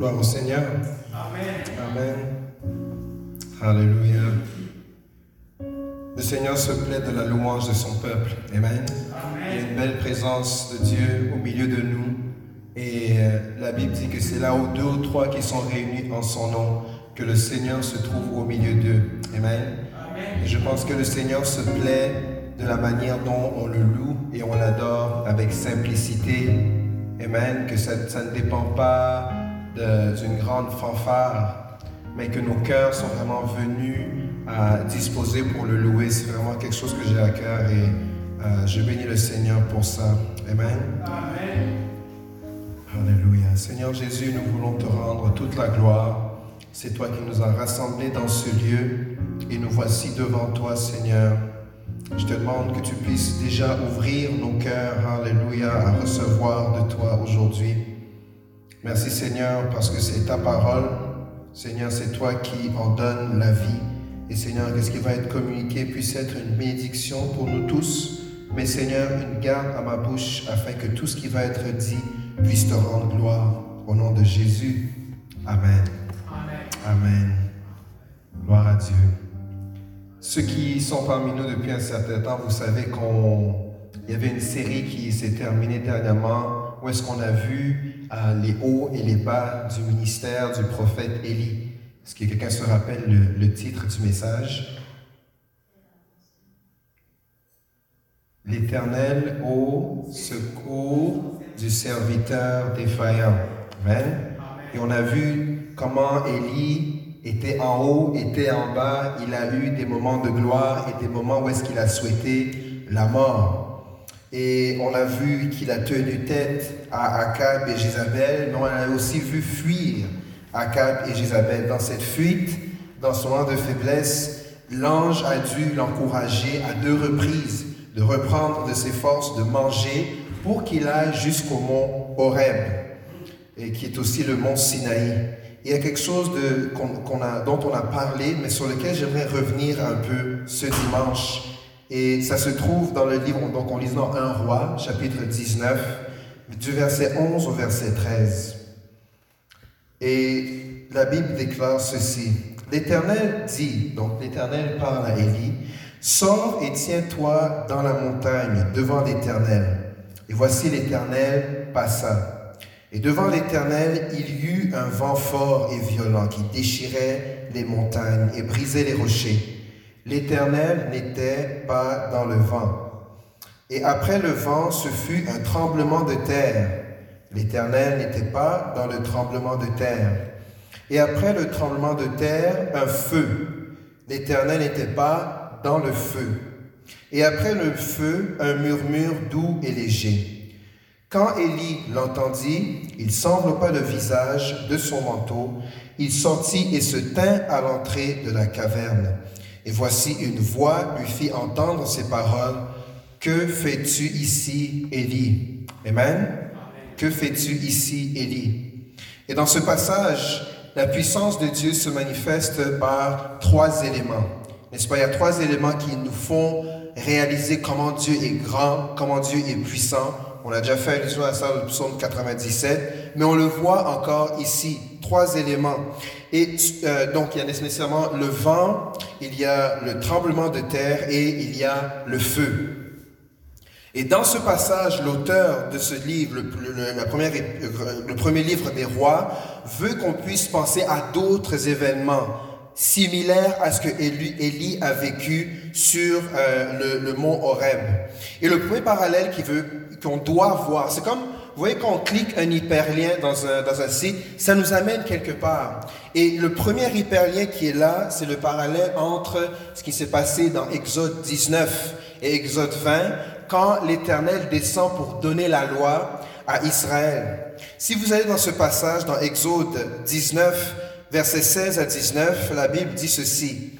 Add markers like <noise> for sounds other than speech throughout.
Gloire au Seigneur. Amen. Amen. Alléluia. Le Seigneur se plaît de la louange de son peuple. Amen. Il y a une belle présence de Dieu au milieu de nous. Et euh, la Bible dit que c'est là où deux ou trois qui sont réunis en son nom que le Seigneur se trouve au milieu d'eux. Amen. Et je pense que le Seigneur se plaît de la manière dont on le loue et on l'adore avec simplicité. Amen. Que ça, ça ne dépend pas d'une grande fanfare, mais que nos cœurs sont vraiment venus à disposer pour le louer. C'est vraiment quelque chose que j'ai à cœur et euh, je bénis le Seigneur pour ça. Amen. Amen. Alléluia. Seigneur Jésus, nous voulons te rendre toute la gloire. C'est toi qui nous as rassemblés dans ce lieu et nous voici devant toi, Seigneur. Je te demande que tu puisses déjà ouvrir nos cœurs, Alléluia, à recevoir de toi aujourd'hui. Merci Seigneur parce que c'est ta parole. Seigneur, c'est toi qui en donnes la vie. Et Seigneur, que ce qui va être communiqué puisse être une bénédiction pour nous tous. Mais Seigneur, une garde à ma bouche afin que tout ce qui va être dit puisse te rendre gloire. Au nom de Jésus. Amen. Amen. Amen. Gloire à Dieu. Ceux qui sont parmi nous depuis un certain temps, vous savez qu'il y avait une série qui s'est terminée dernièrement où est-ce qu'on a vu les hauts et les bas du ministère du prophète Élie. Est-ce que quelqu'un se rappelle le, titre du message? L'Éternel au secours du serviteur défaillant. Amen. Et on a vu comment Élie était en haut, était en bas. Il a eu des moments de gloire et des moments où est-ce qu'il a souhaité la mort. Et on a vu qu'il a tenu tête à Akab et Jézabel, mais on a aussi vu fuir Akab et Jézabel. Dans cette fuite, dans son moment de faiblesse, l'ange a dû l'encourager à deux reprises de reprendre de ses forces, de manger, pour qu'il aille jusqu'au mont Horeb, et qui est aussi le mont Sinaï. Il y a quelque chose dont on a parlé, mais sur lequel j'aimerais revenir un peu ce dimanche. Et ça se trouve dans le livre, donc en lisant un roi, chapitre 19, du verset 11 au verset 13. Et la Bible déclare ceci. L'Éternel dit, donc l'Éternel parle à Élie, Sors et tiens-toi dans la montagne devant l'Éternel. Et voici l'Éternel passa. Et devant l'Éternel, il y eut un vent fort et violent qui déchirait les montagnes et brisait les rochers. L'Éternel n'était pas dans le vent. Et après le vent, ce fut un tremblement de terre. L'Éternel n'était pas dans le tremblement de terre. Et après le tremblement de terre, un feu. L'Éternel n'était pas dans le feu. Et après le feu, un murmure doux et léger. Quand Élie l'entendit, il s'enveloppa le visage de son manteau, il sortit et se tint à l'entrée de la caverne. Et voici une voix lui fit entendre ces paroles. Que fais-tu ici, Élie? Amen. Que fais-tu ici, Élie? Et dans ce passage, la puissance de Dieu se manifeste par trois éléments. N'est-ce pas? Il y a trois éléments qui nous font réaliser comment Dieu est grand, comment Dieu est puissant. On a déjà fait allusion à ça dans le psaume 97, mais on le voit encore ici. Trois éléments. Et euh, donc, il y a nécessairement le vent, il y a le tremblement de terre et il y a le feu. Et dans ce passage, l'auteur de ce livre, le, la première, le premier livre des rois, veut qu'on puisse penser à d'autres événements similaires à ce que Élie a vécu sur euh, le, mont Horeb. Et le premier parallèle qu'on doit voir, c'est comme vous voyez, quand on clique un hyperlien dans un, dans un site, ça nous amène quelque part. Et le premier hyperlien qui est là, c'est le parallèle entre ce qui s'est passé dans Exode 19 et Exode 20, quand l'Éternel descend pour donner la loi à Israël. Si vous allez dans ce passage, dans Exode 19, versets 16 à 19, la Bible dit ceci.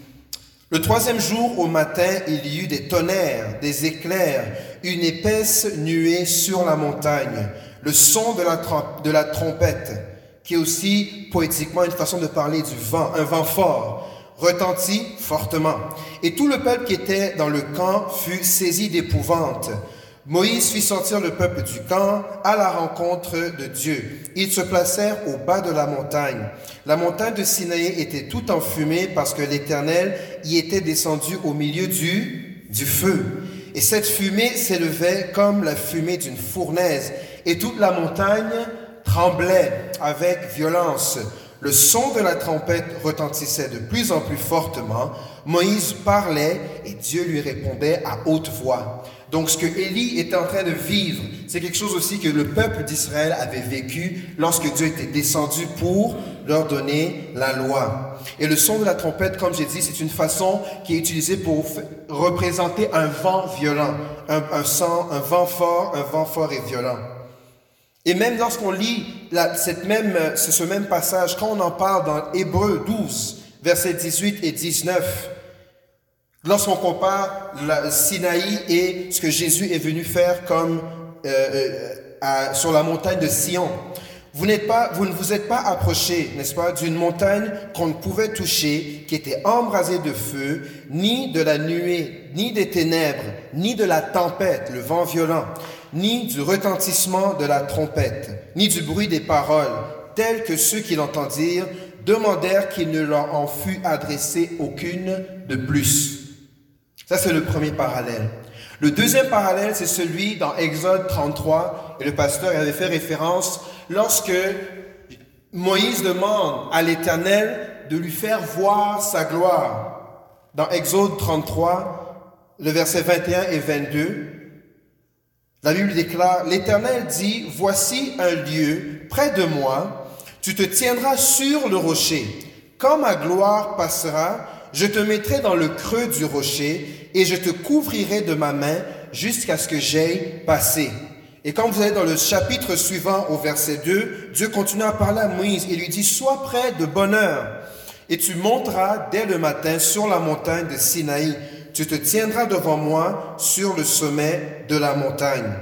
Le troisième jour au matin, il y eut des tonnerres, des éclairs, une épaisse nuée sur la montagne le son de la, trompette, qui est aussi poétiquement une façon de parler du vent, un vent fort, retentit fortement. Et tout le peuple qui était dans le camp fut saisi d'épouvante. Moïse fit sortir le peuple du camp à la rencontre de Dieu. Ils se placèrent au bas de la montagne. La montagne de Sinaï était tout enfumée parce que l'Éternel y était descendu au milieu du, du feu. Et cette fumée s'élevait comme la fumée d'une fournaise. Et toute la montagne tremblait avec violence. Le son de la trompette retentissait de plus en plus fortement. Moïse parlait et Dieu lui répondait à haute voix. Donc ce que Élie était en train de vivre, c'est quelque chose aussi que le peuple d'Israël avait vécu lorsque Dieu était descendu pour leur donner la loi. Et le son de la trompette, comme j'ai dit, c'est une façon qui est utilisée pour représenter un vent violent, un, un, un vent fort, un vent fort et violent. Et même lorsqu'on lit cette même, ce même passage, quand on en parle dans Hébreu 12, versets 18 et 19, lorsqu'on compare la Sinaï et ce que Jésus est venu faire comme euh, euh, sur la montagne de Sion, vous, n'êtes pas, vous ne vous êtes pas approché, n'est-ce pas, d'une montagne qu'on ne pouvait toucher, qui était embrasée de feu, ni de la nuée, ni des ténèbres, ni de la tempête, le vent violent, ni du retentissement de la trompette, ni du bruit des paroles, tels que ceux qui l'entendirent demandèrent qu'il ne leur en fût adressé aucune de plus. Ça, c'est le premier parallèle. Le deuxième parallèle, c'est celui dans Exode 33, et le pasteur avait fait référence lorsque Moïse demande à l'Éternel de lui faire voir sa gloire. Dans Exode 33, le verset 21 et 22, la Bible déclare, l'Éternel dit, voici un lieu près de moi, tu te tiendras sur le rocher. Quand ma gloire passera, je te mettrai dans le creux du rocher et je te couvrirai de ma main jusqu'à ce que j'aille passé. Et quand vous allez dans le chapitre suivant au verset 2, Dieu continue à parler à Moïse et lui dit, sois prêt de bonne heure et tu monteras dès le matin sur la montagne de Sinaï. Tu te tiendras devant moi sur le sommet de la montagne.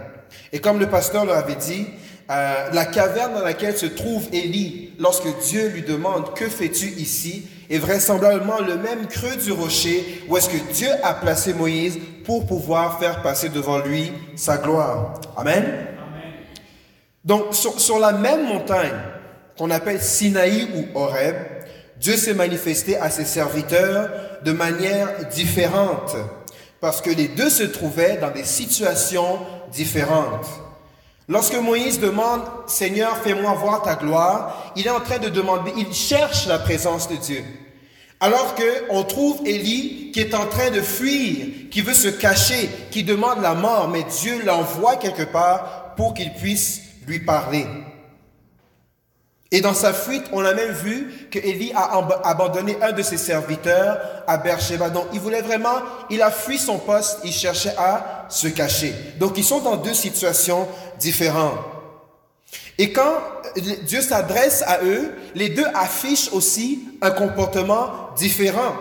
Et comme le pasteur l'avait dit, euh, la caverne dans laquelle se trouve Élie, lorsque Dieu lui demande que fais-tu ici, est vraisemblablement le même creux du rocher où est-ce que Dieu a placé Moïse pour pouvoir faire passer devant lui sa gloire. Amen? Donc sur, sur, la même montagne qu'on appelle Sinaï ou Horeb, Dieu s'est manifesté à ses serviteurs de manière différente parce que les deux se trouvaient dans des situations différentes. Lorsque Moïse demande, Seigneur, fais-moi voir ta gloire, il est en train de demander, il cherche la présence de Dieu. Alors que on trouve Élie qui est en train de fuir, qui veut se cacher, qui demande la mort, mais Dieu l'envoie quelque part pour qu'il puisse lui parler. Et dans sa fuite, on a même vu que Élie a abandonné un de ses serviteurs à Beersheba. Donc, il voulait vraiment, il a fui son poste, il cherchait à se cacher. Donc, ils sont dans deux situations différentes. Et quand Dieu s'adresse à eux, les deux affichent aussi un comportement différent.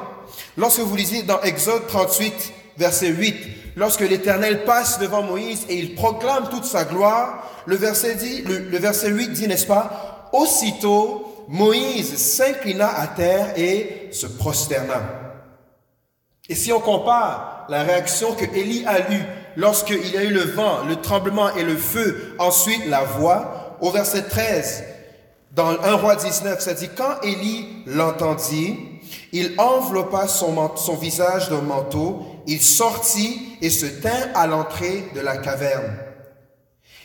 Lorsque vous lisez dans Exode 38, verset 8, lorsque l'Éternel passe devant Moïse et il proclame toute sa gloire, le verset, dit, le verset 8 dit, n'est-ce pas, Aussitôt, Moïse s'inclina à terre et se prosterna. Et si on compare la réaction que Élie a eue lorsqu'il y a eu le vent, le tremblement et le feu, ensuite la voix, au verset 13, dans 1 roi 19, ça dit, quand Élie l'entendit, il enveloppa son, son visage d'un manteau, il sortit et se tint à l'entrée de la caverne.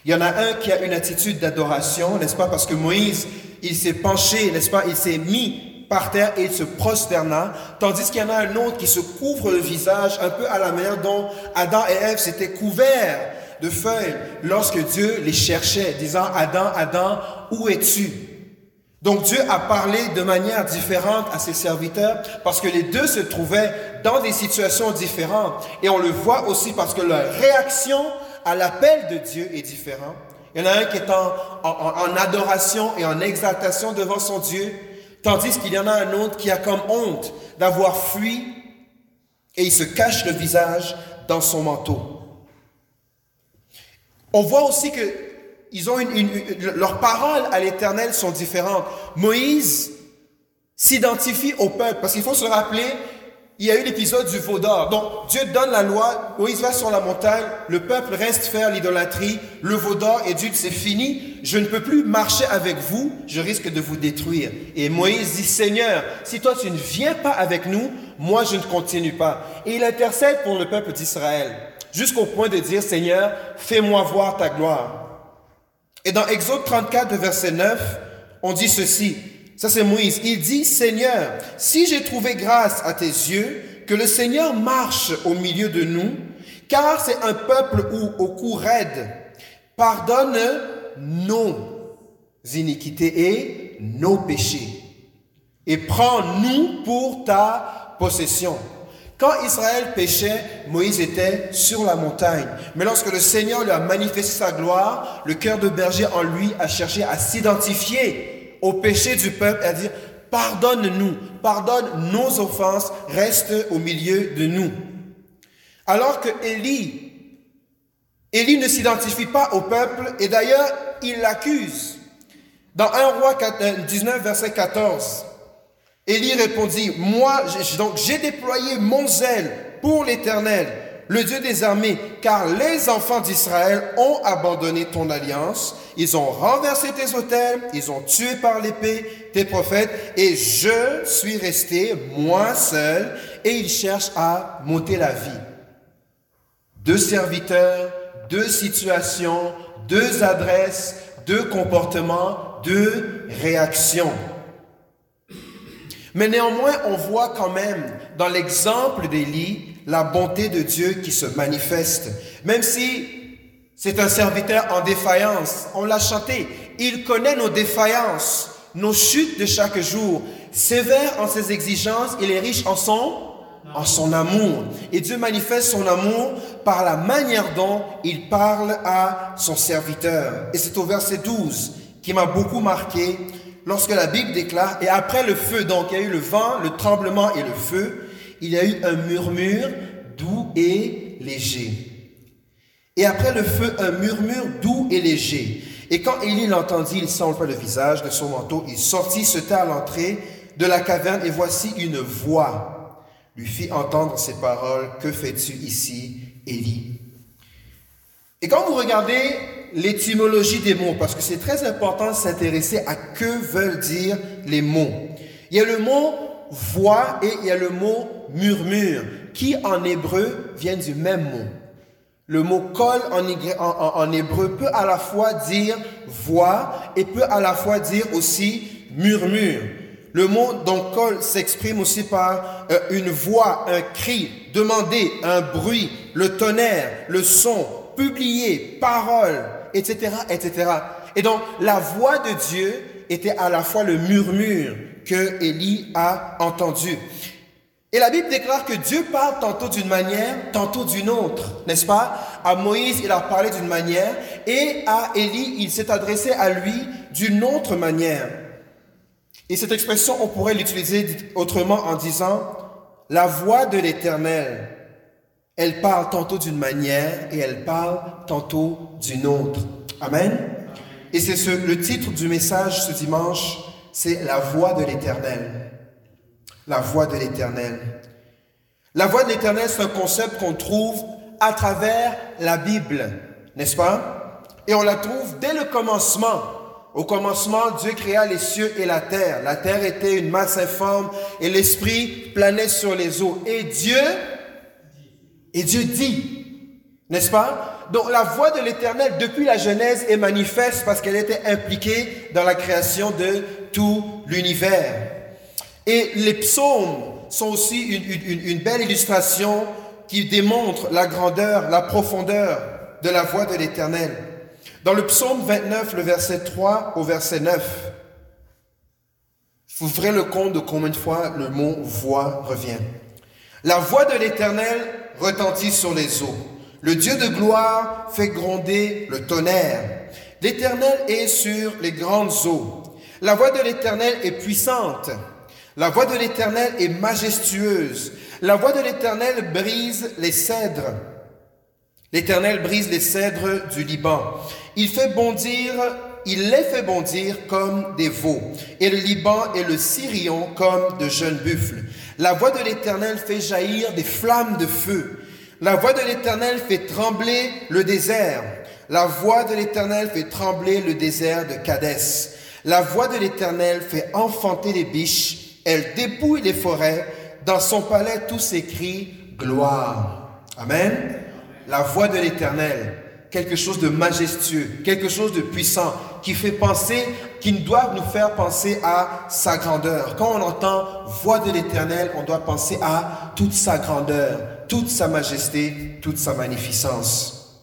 Il y en a un qui a une attitude d'adoration, n'est-ce pas? Parce que Moïse, il s'est penché, n'est-ce pas? Il s'est mis par terre et il se prosterna, tandis qu'il y en a un autre qui se couvre le visage un peu à la manière dont Adam et Ève s'étaient couverts de feuilles lorsque Dieu les cherchait, disant Adam, Adam, où es-tu? Donc Dieu a parlé de manière différente à ses serviteurs parce que les deux se trouvaient dans des situations différentes. Et on le voit aussi parce que leur réaction à l'appel de Dieu est différent. Il y en a un qui est en, en, adoration et en exaltation devant son Dieu, tandis qu'il y en a un autre qui a comme honte d'avoir fui et il se cache le visage dans son manteau. On voit aussi que ils ont une, leurs paroles à l'Éternel sont différentes. Moïse s'identifie au peuple parce qu'il faut se rappeler, il y a eu l'épisode du veau d'or. Donc, Dieu donne la loi, Moïse va sur la montagne, le peuple reste faire l'idolâtrie, le veau d'or, dit, c'est fini, je ne peux plus marcher avec vous, je risque de vous détruire. Et Moïse dit, Seigneur, si toi tu ne viens pas avec nous, moi je ne continue pas. Et il intercède pour le peuple d'Israël, jusqu'au point de dire, Seigneur, fais-moi voir ta gloire. Et dans Exode 34, verset 9, on dit ceci, ça, c'est Moïse. Il dit, Seigneur, si j'ai trouvé grâce à tes yeux, que le Seigneur marche au milieu de nous, car c'est un peuple où, au cou raide, pardonne nos iniquités et nos péchés, et prends-nous pour ta possession. Quand Israël péchait, Moïse était sur la montagne. Mais lorsque le Seigneur lui a manifesté sa gloire, le cœur de berger en lui a cherché à s'identifier au péché du peuple à dire, pardonne-nous, pardonne nos offenses, reste au milieu de nous. Alors que Élie, Élie ne s'identifie pas au peuple et d'ailleurs il l'accuse. Dans 1 roi 19, euh, verset 14, Élie répondit, moi, donc j'ai déployé mon zèle pour l'Éternel le Dieu des armées, car les enfants d'Israël ont abandonné ton alliance, ils ont renversé tes autels, ils ont tué par l'épée tes prophètes, et je suis resté, moi seul, et ils cherchent à monter la vie. Deux serviteurs, deux situations, deux adresses, deux comportements, deux réactions. Mais néanmoins, on voit quand même dans l'exemple d'Élie la bonté de Dieu qui se manifeste. Même si c'est un serviteur en défaillance, on l'a chanté, il connaît nos défaillances, nos chutes de chaque jour. Sévère en ses exigences, il est riche en son en son amour. Et Dieu manifeste son amour par la manière dont il parle à son serviteur. Et c'est au verset 12 qui m'a beaucoup marqué lorsque la Bible déclare, et après le feu, donc il y a eu le vent, le tremblement et le feu, il y a eu un murmure doux et léger. Et après le feu, un murmure doux et léger. Et quand Élie l'entendit, il s'enleva le visage de son manteau, il sortit, se tait à l'entrée de la caverne, et voici une voix lui fit entendre ces paroles, Que fais-tu ici, Élie? Et quand vous regardez l'étymologie des mots, parce que c'est très important de s'intéresser à que veulent dire les mots. Il y a le mot voix et il y a le mot murmure, qui en hébreu viennent du même mot. Le mot kol en, hébreu peut à la fois dire voix et peut à la fois dire aussi murmure. Le mot donc kol s'exprime aussi par euh, une voix, un cri, demander, un bruit, le tonnerre, le son, publier, parole, etc., etc. Et donc la voix de Dieu était à la fois le murmure que Élie a entendu. Et la Bible déclare que Dieu parle tantôt d'une manière, tantôt d'une autre, n'est-ce pas? À Moïse, il a parlé d'une manière, et à Élie, il s'est adressé à lui d'une autre manière. Et cette expression, on pourrait l'utiliser autrement en disant, la voix de l'Éternel, elle parle tantôt d'une manière et elle parle tantôt d'une autre. Amen. Et c'est le titre du message ce dimanche, c'est la voix de l'Éternel. La voix de l'Éternel. La voix de l'Éternel, c'est un concept qu'on trouve à travers la Bible, n'est-ce pas? Et on la trouve dès le commencement. Au commencement, Dieu créa les cieux et la terre. La terre était une masse informe et l'Esprit planait sur les eaux. Et Dieu, et Dieu dit, n'est-ce pas? Donc la voix de l'Éternel depuis la Genèse est manifeste parce qu'elle était impliquée dans la création de tout l'univers. Et les psaumes sont aussi une, belle illustration qui démontre la grandeur, la profondeur de la voix de l'Éternel. Dans le psaume 29, le verset 3 au verset 9, vous ferez le compte de combien de fois le mot voix revient. La voix de l'Éternel retentit sur les eaux. Le Dieu de gloire fait gronder le tonnerre. L'Éternel est sur les grandes eaux. La voix de l'Éternel est puissante. La voix de l'Éternel est majestueuse. La voix de l'Éternel brise les cèdres. L'Éternel brise les cèdres du Liban. Il fait bondir il les fait bondir comme des veaux, et le Liban et le Sirion comme de jeunes buffles. La voix de l'Éternel fait jaillir des flammes de feu. La voix de l'Éternel fait trembler le désert. La voix de l'Éternel fait trembler le désert de Cadès. La voix de l'Éternel fait enfanter les biches. Elle dépouille les forêts. Dans son palais, tous s'écrient gloire. Amen. La voix de l'Éternel quelque chose de majestueux, quelque chose de puissant, qui fait penser, qui doit nous faire penser à sa grandeur. Quand on entend voix de l'Éternel, on doit penser à toute sa grandeur, toute sa majesté, toute sa magnificence.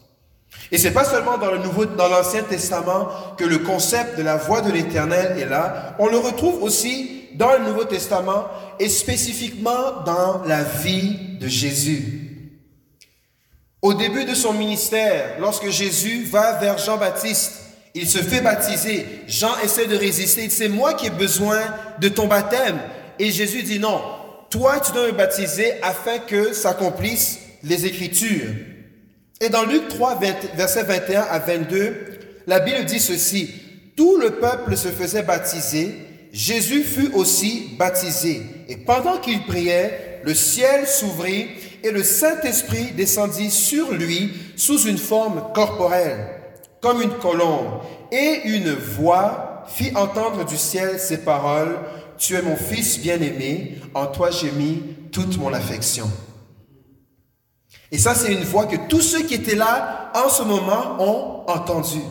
Et c'est pas seulement dans le Nouveau, dans l'Ancien Testament que le concept de la voix de l'Éternel est là. On le retrouve aussi dans le Nouveau Testament et spécifiquement dans la vie de Jésus. Au début de son ministère, lorsque Jésus va vers Jean-Baptiste, il se fait baptiser. Jean essaie de résister. C'est moi qui ai besoin de ton baptême. Et Jésus dit, non, toi tu dois me baptiser afin que s'accomplissent les Écritures. Et dans Luc 3, versets 21 à 22, la Bible dit ceci, tout le peuple se faisait baptiser, Jésus fut aussi baptisé. Et pendant qu'il priait, le ciel s'ouvrit et le Saint-Esprit descendit sur lui sous une forme corporelle, comme une colombe, et une voix fit entendre du ciel ces paroles, Tu es mon Fils bien-aimé, en toi j'ai mis toute mon affection. Et ça, c'est une voix que tous ceux qui étaient là en ce moment ont entendu.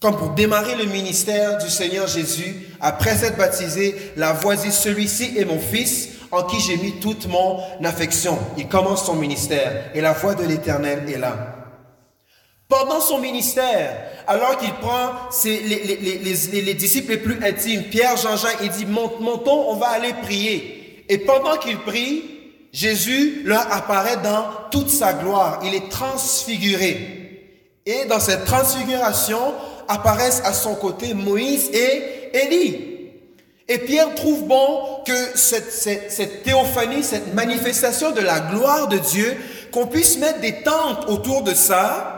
Comme pour démarrer le ministère du Seigneur Jésus, après être baptisé, la voix dit, celui-ci est mon Fils, en qui j'ai mis toute mon affection. Il commence son ministère et la voix de l'Éternel est là. Pendant son ministère, alors qu'il prend les, disciples les plus intimes, Pierre, Jean-Jacques, il dit, montons, on va aller prier. Et pendant qu'il prie, Jésus leur apparaît dans toute sa gloire. Il est transfiguré. Et dans cette transfiguration apparaissent à son côté Moïse et Élie. Et Pierre trouve bon que cette, cette, théophanie, cette manifestation de la gloire de Dieu, qu'on puisse mettre des tentes autour de ça,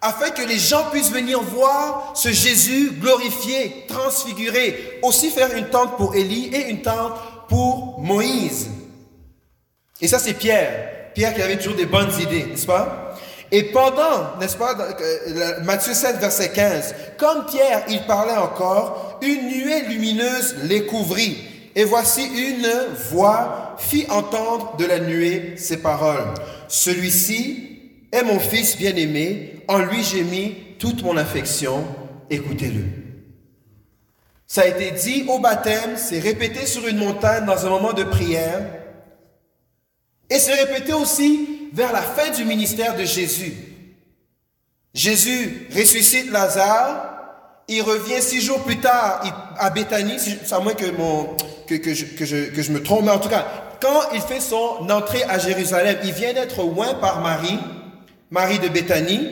afin que les gens puissent venir voir ce Jésus glorifié, transfiguré. Aussi faire une tente pour Élie et une tente pour Moïse. Et ça, c'est Pierre. Pierre qui avait toujours des bonnes idées, n'est-ce pas? Et pendant, n'est-ce pas, euh, Matthieu 7, verset 15, comme Pierre, il parlait encore, une nuée lumineuse les couvrit. Et voici une voix fit entendre de la nuée ces paroles. Celui-ci est mon fils bien-aimé, en lui j'ai mis toute mon affection, écoutez-le. Ça a été dit au baptême, c'est répété sur une montagne dans un moment de prière, et c'est répété aussi vers la fin du ministère de Jésus. Jésus ressuscite Lazare, il revient six jours plus tard à Béthanie, à moins que, que, je, que, je, que je me trompe, mais en tout cas, quand il fait son entrée à Jérusalem, il vient d'être oint par Marie, Marie de Béthanie,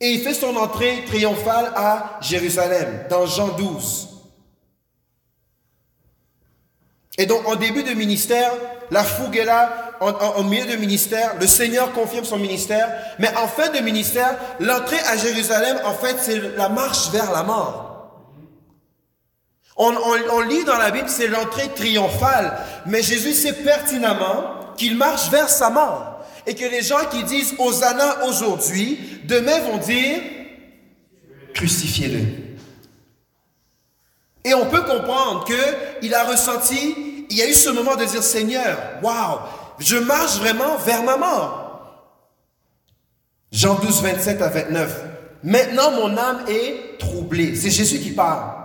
et il fait son entrée triomphale à Jérusalem, dans Jean 12. Et donc, en début de ministère, la fougue est là, en, milieu de ministère, le Seigneur confirme son ministère, mais en fin de ministère, l'entrée à Jérusalem, en fait, c'est la marche vers la mort. On, on lit dans la Bible, c'est l'entrée triomphale, mais Jésus sait pertinemment qu'il marche vers sa mort. Et que les gens qui disent Hosanna aujourd'hui, demain vont dire crucifiez-le. Et on peut comprendre qu'il a ressenti, il y a eu ce moment de dire Seigneur, waouh, je marche vraiment vers ma mort. Jean 12, 27 à 29. Maintenant, mon âme est troublée. C'est Jésus qui parle.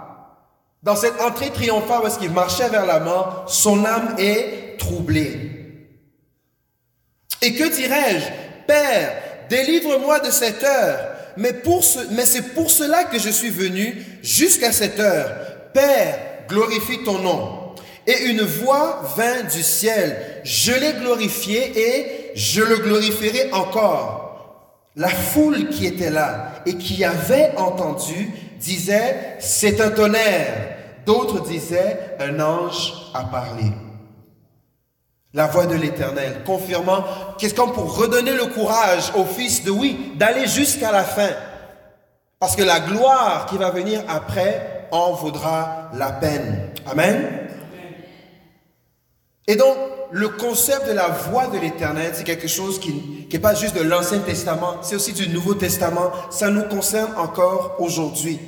Dans cette entrée triomphale où est-ce qu'il marchait vers la mort, son âme est troublée. Et que dirais-je? Père, délivre-moi de cette heure. Mais, mais c'est pour cela que je suis venu jusqu'à cette heure. Père, glorifie ton nom. Et une voix vint du ciel. Je l'ai glorifié et je le glorifierai encore. La foule qui était là et qui avait entendu disait, c'est un tonnerre. D'autres disaient, un ange a parlé. La voix de l'Éternel, confirmant, qu'est-ce qu'on pour redonner le courage au Fils de oui, d'aller jusqu'à la fin. Parce que la gloire qui va venir après en vaudra la peine. Amen. Et donc, le concept de la voix de l'éternel, c'est quelque chose qui n'est pas juste de l'Ancien Testament, c'est aussi du Nouveau Testament. Ça nous concerne encore aujourd'hui.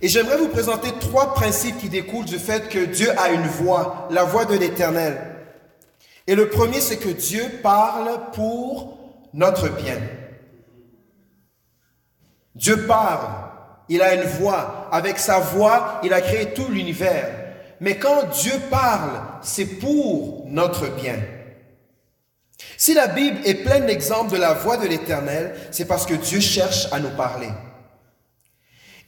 Et j'aimerais vous présenter trois principes qui découlent du fait que Dieu a une voix, la voix de l'éternel. Et le premier, c'est que Dieu parle pour notre bien. Dieu parle, il a une voix. Avec sa voix, il a créé tout l'univers. Mais quand Dieu parle, c'est pour notre bien. Si la Bible est pleine d'exemples de la voix de l'Éternel, c'est parce que Dieu cherche à nous parler.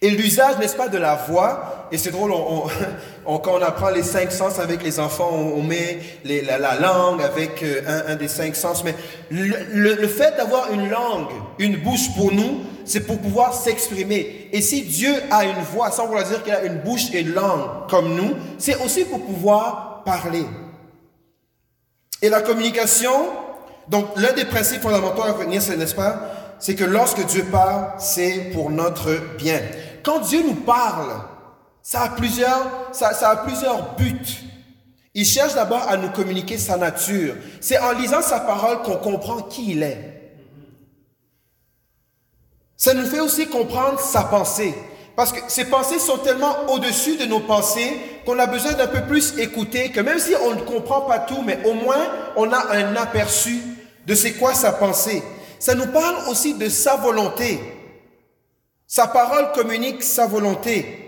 Et l'usage, n'est-ce pas, de la voix, et c'est drôle, on, <laughs> quand on apprend les cinq sens avec les enfants, on, met la, langue avec euh, un, des cinq sens, mais le fait d'avoir une langue, une bouche pour nous, c'est pour pouvoir s'exprimer. Et si Dieu a une voix, sans vouloir dire qu'il a une bouche et une langue comme nous, c'est aussi pour pouvoir parler. Et la communication, donc l'un des principes fondamentaux à retenir, n'est-ce pas, c'est que lorsque Dieu parle, c'est pour notre bien. Quand Dieu nous parle, ça a plusieurs, ça, a plusieurs buts. Il cherche d'abord à nous communiquer sa nature. C'est en lisant sa parole qu'on comprend qui il est. Ça nous fait aussi comprendre sa pensée. Parce que ses pensées sont tellement au-dessus de nos pensées qu'on a besoin d'un peu plus écouter, que même si on ne comprend pas tout, mais au moins on a un aperçu de c'est quoi sa pensée. Ça nous parle aussi de sa volonté. Sa parole communique sa volonté.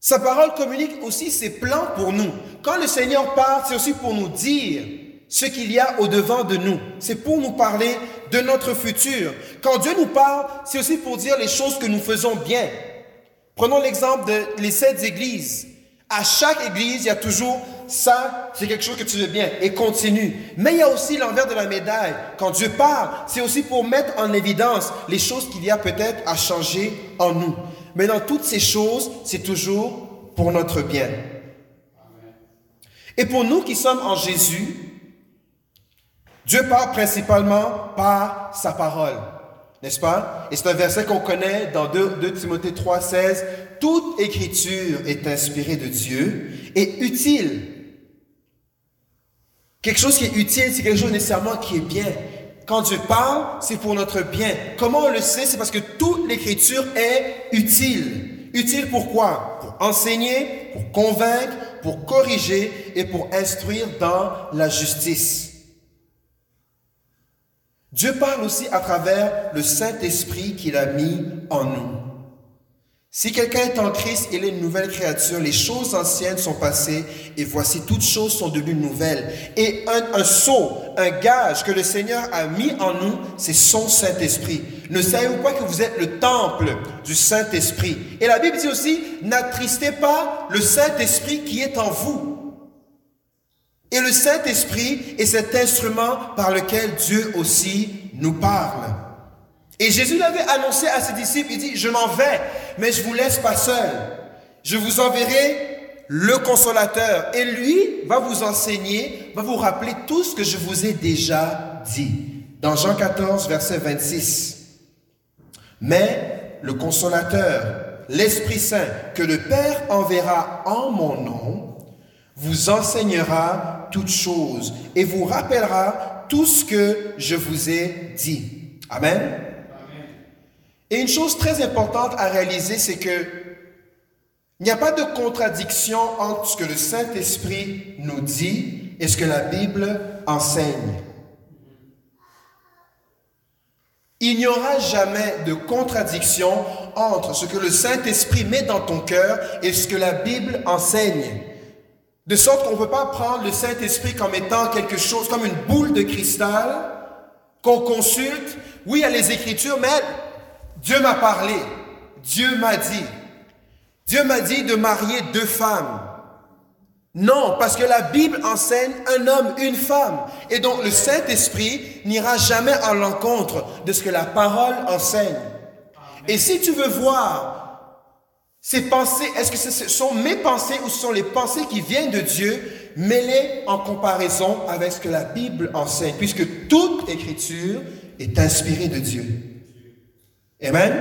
Sa parole communique aussi ses plans pour nous. Quand le Seigneur parle, c'est aussi pour nous dire ce qu'il y a au-devant de nous. C'est pour nous parler de notre futur. Quand Dieu nous parle, c'est aussi pour dire les choses que nous faisons bien. Prenons l'exemple des sept églises. À chaque église, il y a toujours ça, c'est quelque chose que tu veux bien et continue. Mais il y a aussi l'envers de la médaille. Quand Dieu parle, c'est aussi pour mettre en évidence les choses qu'il y a peut-être à changer en nous. Mais dans toutes ces choses, c'est toujours pour notre bien. Et pour nous qui sommes en Jésus, Dieu parle principalement par sa parole, n'est-ce pas? Et c'est un verset qu'on connaît dans 2, Timothée 3, 16. Toute écriture est inspirée de Dieu et utile. Quelque chose qui est utile, c'est quelque chose nécessairement qui est bien. Quand Dieu parle, c'est pour notre bien. Comment on le sait? C'est parce que toute l'écriture est utile. Utile pourquoi? Pour enseigner, pour convaincre, pour corriger et pour instruire dans la justice. Dieu parle aussi à travers le Saint-Esprit qu'il a mis en nous. Si quelqu'un est en Christ, il est une nouvelle créature. Les choses anciennes sont passées et voici toutes choses sont devenues nouvelles. Et un, un sceau, un gage que le Seigneur a mis en nous, c'est son Saint-Esprit. Ne savez-vous pas que vous êtes le temple du Saint-Esprit? Et la Bible dit aussi, n'attristez pas le Saint-Esprit qui est en vous. Et le Saint-Esprit est cet instrument par lequel Dieu aussi nous parle. Et Jésus l'avait annoncé à ses disciples, il dit, je m'en vais, mais je vous laisse pas seul. Je vous enverrai le consolateur et lui va vous enseigner, va vous rappeler tout ce que je vous ai déjà dit. Dans Jean 14, verset 26. Mais le consolateur, l'Esprit Saint, que le Père enverra en mon nom, vous enseignera toutes choses et vous rappellera tout ce que je vous ai dit. Amen. Et une chose très importante à réaliser, c'est que il n'y a pas de contradiction entre ce que le Saint-Esprit nous dit et ce que la Bible enseigne. Il n'y aura jamais de contradiction entre ce que le Saint-Esprit met dans ton cœur et ce que la Bible enseigne. De sorte qu'on ne peut pas prendre le Saint-Esprit comme étant quelque chose, comme une boule de cristal qu'on consulte. Oui, il y a les Écritures, mais Dieu m'a parlé. Dieu m'a dit. Dieu m'a dit de marier deux femmes. Non, parce que la Bible enseigne un homme, une femme. Et donc le Saint-Esprit n'ira jamais à l'encontre de ce que la parole enseigne. Et si tu veux voir ces pensées, est-ce que ce sont mes pensées ou ce sont les pensées qui viennent de Dieu mêlées en comparaison avec ce que la Bible enseigne, puisque toute écriture est inspirée de Dieu. Amen?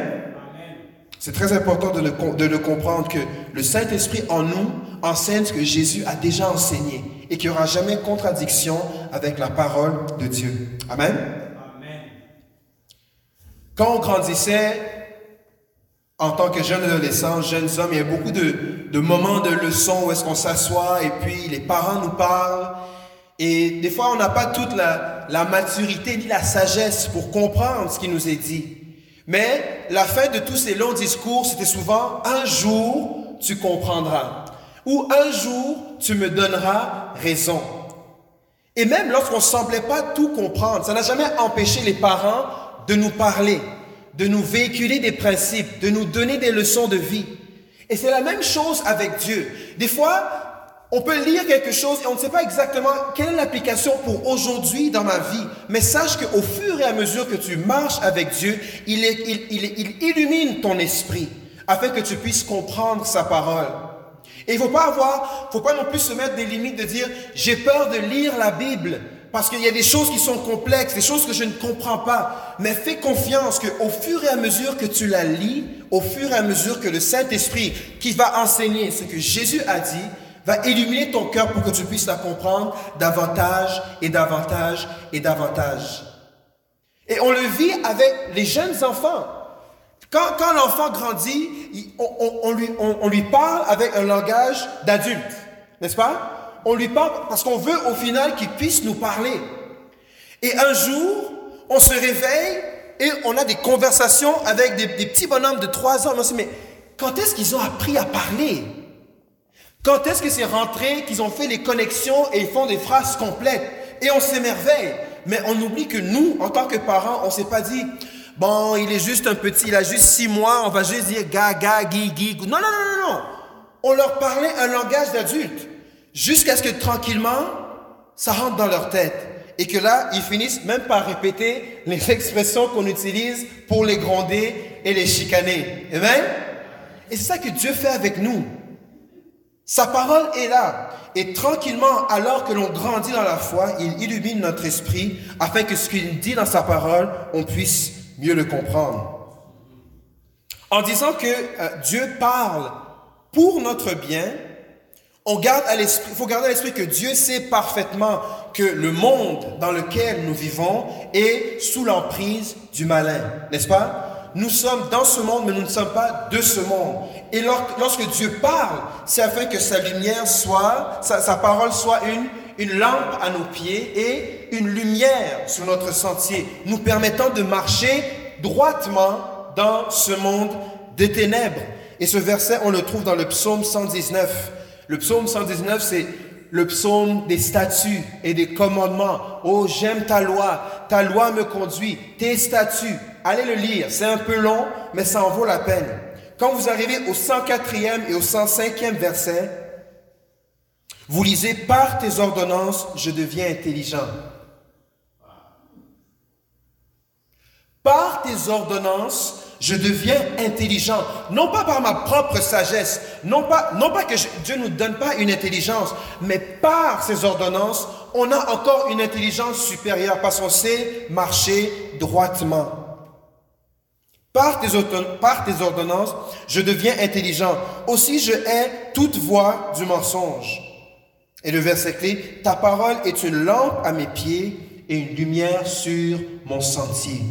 C'est très important de le, de le, comprendre que le Saint-Esprit en nous enseigne ce que Jésus a déjà enseigné et qu'il n'y aura jamais contradiction avec la parole de Dieu. Amen? Amen. Quand on grandissait, en tant que jeune adolescent, jeunes hommes, il y a beaucoup de, de moments de leçons où est-ce qu'on s'assoit et puis les parents nous parlent. Et des fois, on n'a pas toute la, la maturité ni la sagesse pour comprendre ce qui nous est dit. Mais la fin de tous ces longs discours, c'était souvent un jour tu comprendras ou un jour tu me donneras raison. Et même lorsqu'on ne semblait pas tout comprendre, ça n'a jamais empêché les parents de nous parler, de nous véhiculer des principes, de nous donner des leçons de vie. Et c'est la même chose avec Dieu. Des fois, on peut lire quelque chose et on ne sait pas exactement quelle est l'application pour aujourd'hui dans ma vie. Mais sache qu'au fur et à mesure que tu marches avec Dieu, il, il, illumine ton esprit afin que tu puisses comprendre sa parole. Et il faut pas avoir, faut pas non plus se mettre des limites de dire j'ai peur de lire la Bible parce qu'il y a des choses qui sont complexes, des choses que je ne comprends pas. Mais fais confiance qu'au fur et à mesure que tu la lis, au fur et à mesure que le Saint-Esprit qui va enseigner ce que Jésus a dit, va illuminer ton cœur pour que tu puisses la comprendre davantage et davantage et davantage. Et on le vit avec les jeunes enfants. Quand, l'enfant grandit, on, lui, parle avec un langage d'adulte, n'est-ce pas? On lui parle parce qu'on veut au final qu'il puisse nous parler. Et un jour, on se réveille et on a des conversations avec des, des petits bonhommes de 3 ans. On se dit, mais quand est-ce qu'ils ont appris à parler? Quand est-ce que c'est rentré, qu'ils ont fait les connexions et ils font des phrases complètes Et on s'émerveille? Mais on oublie que nous, en tant que parents, on s'est pas dit, bon, il est juste un petit, il a juste six mois, on va juste dire ga, ga, gui, gui. Non, non, non, non, non. On leur parlait un langage d'adulte. Jusqu'à ce que tranquillement, ça rentre dans leur tête. Et que là, ils finissent même par répéter les <laughs> expressions qu'on utilise pour les gronder et les chicaner. Amen? Et c'est ça que Dieu fait avec nous. Sa parole est là. Et tranquillement, alors que l'on grandit dans la foi, il illumine notre esprit afin que ce qu'il dit dans sa parole, on puisse mieux le comprendre. En disant que euh, Dieu parle pour notre bien, on garde à l'esprit, il faut garder à l'esprit que Dieu sait parfaitement que le monde dans lequel nous vivons est sous l'emprise du malin, n'est-ce pas? Nous sommes dans ce monde, mais nous ne sommes pas de ce monde. Et lorsque Dieu parle, c'est afin que sa lumière soit, sa, parole soit une, une lampe à nos pieds et une lumière sur notre sentier, nous permettant de marcher droitement dans ce monde des ténèbres. Et ce verset, on le trouve dans le psaume 119. Le psaume 119, c'est le psaume des statuts et des commandements. Oh, j'aime ta loi, ta loi me conduit, tes statuts. Allez le lire, c'est un peu long, mais ça en vaut la peine. Quand vous arrivez au 104e et au 105e verset, vous lisez Par tes ordonnances, je deviens intelligent. Par tes ordonnances, je deviens intelligent. Non pas par ma propre sagesse, non pas, que Dieu ne nous donne pas une intelligence, mais par ses ordonnances, on a encore une intelligence supérieure parce qu'on sait marcher droitement. Par tes, ordonnances, je deviens intelligent. Aussi, je hais toute voix du mensonge. Et le verset clé, ta parole est une lampe à mes pieds et une lumière sur mon sentier.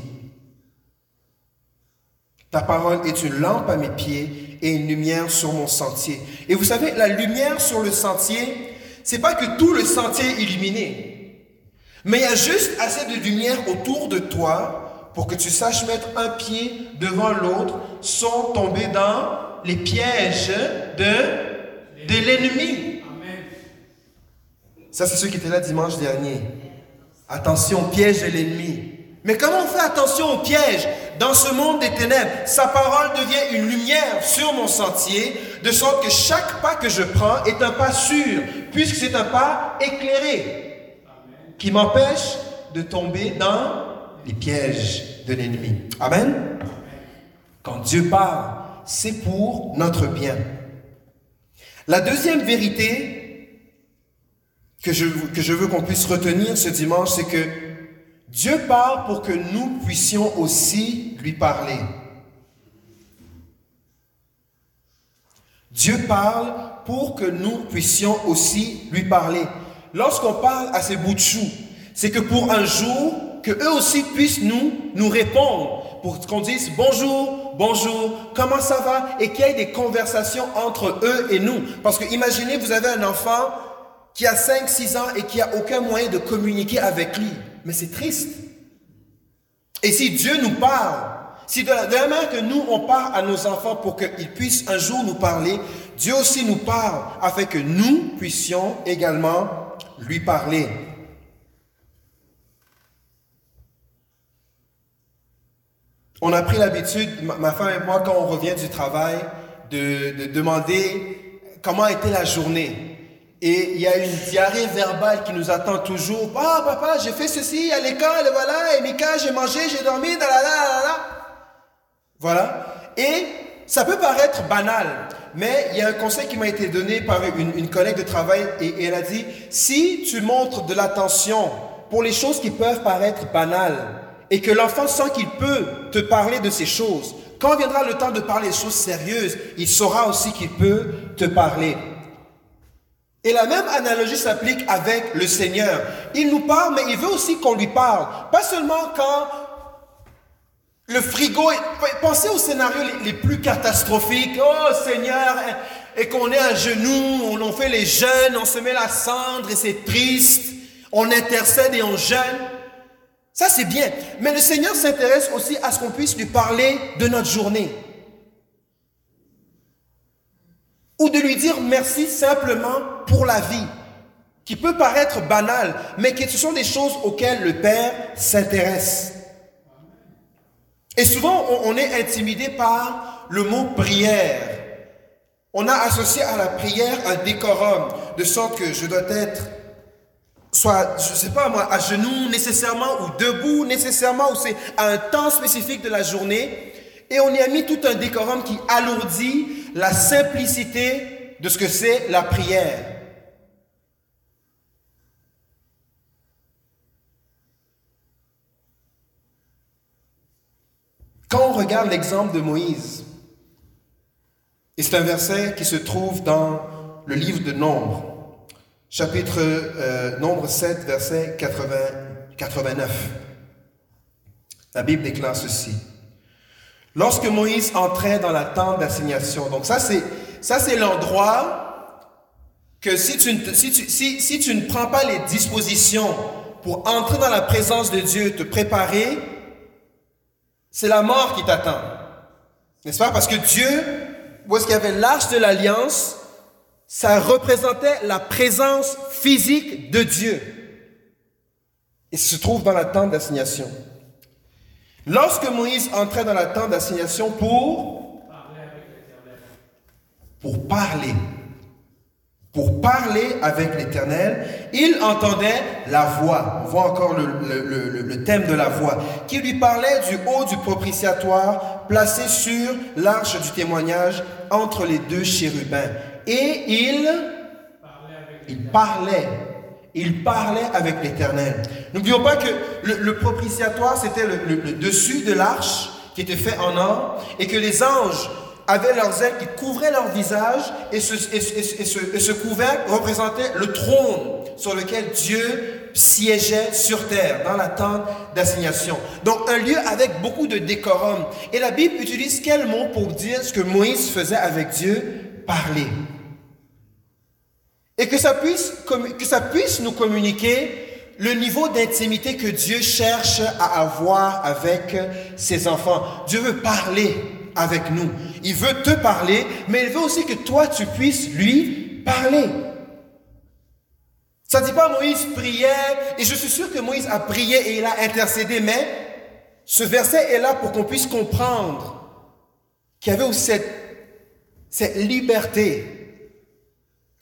Ta parole est une lampe à mes pieds et une lumière sur mon sentier. Et vous savez, la lumière sur le sentier, c'est pas que tout le sentier est illuminé. Mais il y a juste assez de lumière autour de toi pour que tu saches mettre un pied devant l'autre sans tomber dans les pièges de, de l'ennemi. Ça, c'est ceux qui étaient là dimanche dernier. Attention, piège de l'ennemi. Mais comment on fait attention aux pièges dans ce monde des ténèbres? Sa parole devient une lumière sur mon sentier, de sorte que chaque pas que je prends est un pas sûr, puisque c'est un pas éclairé, qui m'empêche de tomber dans les pièges de l'ennemi. Amen. Quand Dieu parle, c'est pour notre bien. La deuxième vérité que je, que je veux qu'on puisse retenir ce dimanche, c'est que Dieu parle pour que nous puissions aussi lui parler. Dieu parle pour que nous puissions aussi lui parler. Lorsqu'on parle à ces bouts de choux, c'est que pour un jour, que eux aussi puissent nous, nous répondre, pour qu'on dise bonjour, bonjour, comment ça va, et qu'il y ait des conversations entre eux et nous. Parce que imaginez, vous avez un enfant qui a 5, 6 ans et qui a aucun moyen de communiquer avec lui. Mais c'est triste. Et si Dieu nous parle, si de la, manière que nous, on parle à nos enfants pour qu'ils puissent un jour nous parler, Dieu aussi nous parle afin que nous puissions également lui parler. On a pris l'habitude, ma femme et moi, quand on revient du travail, de, de demander comment était la journée. Et il y a une diarrhée verbale qui nous attend toujours. Ah, papa, j'ai fait ceci à l'école, voilà, et Mika, j'ai mangé, j'ai dormi, da la la Voilà. Et ça peut paraître banal, mais il y a un conseil qui m'a été donné par une, une collègue de travail et, elle a dit, si tu montres de l'attention pour les choses qui peuvent paraître banales et que l'enfant sent qu'il peut te parler de ces choses, quand viendra le temps de parler des choses sérieuses, il saura aussi qu'il peut te parler. Et la même analogie s'applique avec le Seigneur. Il nous parle, mais il veut aussi qu'on lui parle. Pas seulement quand le frigo est... Pensez aux scénarios les, plus catastrophiques. Oh Seigneur, et qu'on est à genoux, on en fait les jeûnes, on se met la cendre et c'est triste. On intercède et on jeûne. Ça c'est bien. Mais le Seigneur s'intéresse aussi à ce qu'on puisse lui parler de notre journée. ou de lui dire merci simplement pour la vie, qui peut paraître banal, mais qui ce sont des choses auxquelles le Père s'intéresse. Et souvent, on, est intimidé par le mot prière. On a associé à la prière un décorum, de sorte que je dois être soit, je sais pas moi, à genoux nécessairement, ou debout nécessairement, ou c'est à un temps spécifique de la journée. Et on y a mis tout un décorum qui alourdit la simplicité de ce que c'est la prière. Quand on regarde l'exemple de Moïse, et c'est un verset qui se trouve dans le livre de Nombre, chapitre euh, Nombre 7, verset 80, 89. La Bible déclare ceci. Lorsque Moïse entrait dans la tente d'assignation, donc ça c'est ça c'est l'endroit que si tu, si, tu, si, si tu ne prends pas les dispositions pour entrer dans la présence de Dieu, te préparer, c'est la mort qui t'attend. N'est-ce pas? Parce que Dieu, où est-ce qu'il y avait l'arche de l'alliance, ça représentait la présence physique de Dieu. Et se trouve dans la tente d'assignation. Lorsque Moïse entrait dans la tente d'assignation pour pour parler, pour parler avec l'Éternel, il entendait la voix. On voit encore le, le, thème de la voix, qui lui parlait du haut du propitiatoire placé sur l'arche du témoignage entre les deux chérubins. Et il, parlait il parlait avec l'Éternel. N'oublions pas que le, propitiatoire, c'était le, dessus de l'arche qui était fait en or et que les anges avaient leurs ailes qui couvraient leur visage et ce, et, représentait le trône sur lequel Dieu siégeait sur terre, dans la tente d'assignation. Donc un lieu avec beaucoup de décorum. Et la Bible utilise quel mot pour dire ce que Moïse faisait avec Dieu? Parler. Et que ça puisse, que ça puisse nous communiquer le niveau d'intimité que Dieu cherche à avoir avec ses enfants. Dieu veut parler avec nous. Il veut te parler, mais il veut aussi que toi, tu puisses lui parler. Ça ne dit pas Moïse priait, et je suis sûr que Moïse a prié et il a intercédé, mais ce verset est là pour qu'on puisse comprendre qu'il y avait aussi cette, cette liberté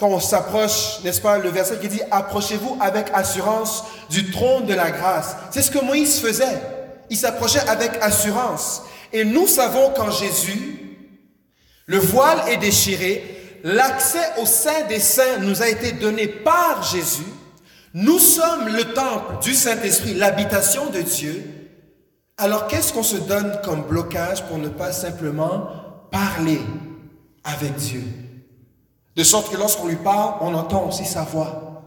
quand on s'approche, n'est-ce pas, le verset qui dit approchez-vous avec assurance du trône de la grâce. C'est ce que Moïse faisait. Il s'approchait avec assurance. Et nous savons qu'en Jésus, le voile est déchiré, l'accès au sein des saints nous a été donné par Jésus. Nous sommes le temple du Saint-Esprit, l'habitation de Dieu. Alors qu'est-ce qu'on se donne comme blocage pour ne pas simplement parler avec Dieu? De sorte que lorsqu'on lui parle, on entend aussi sa voix.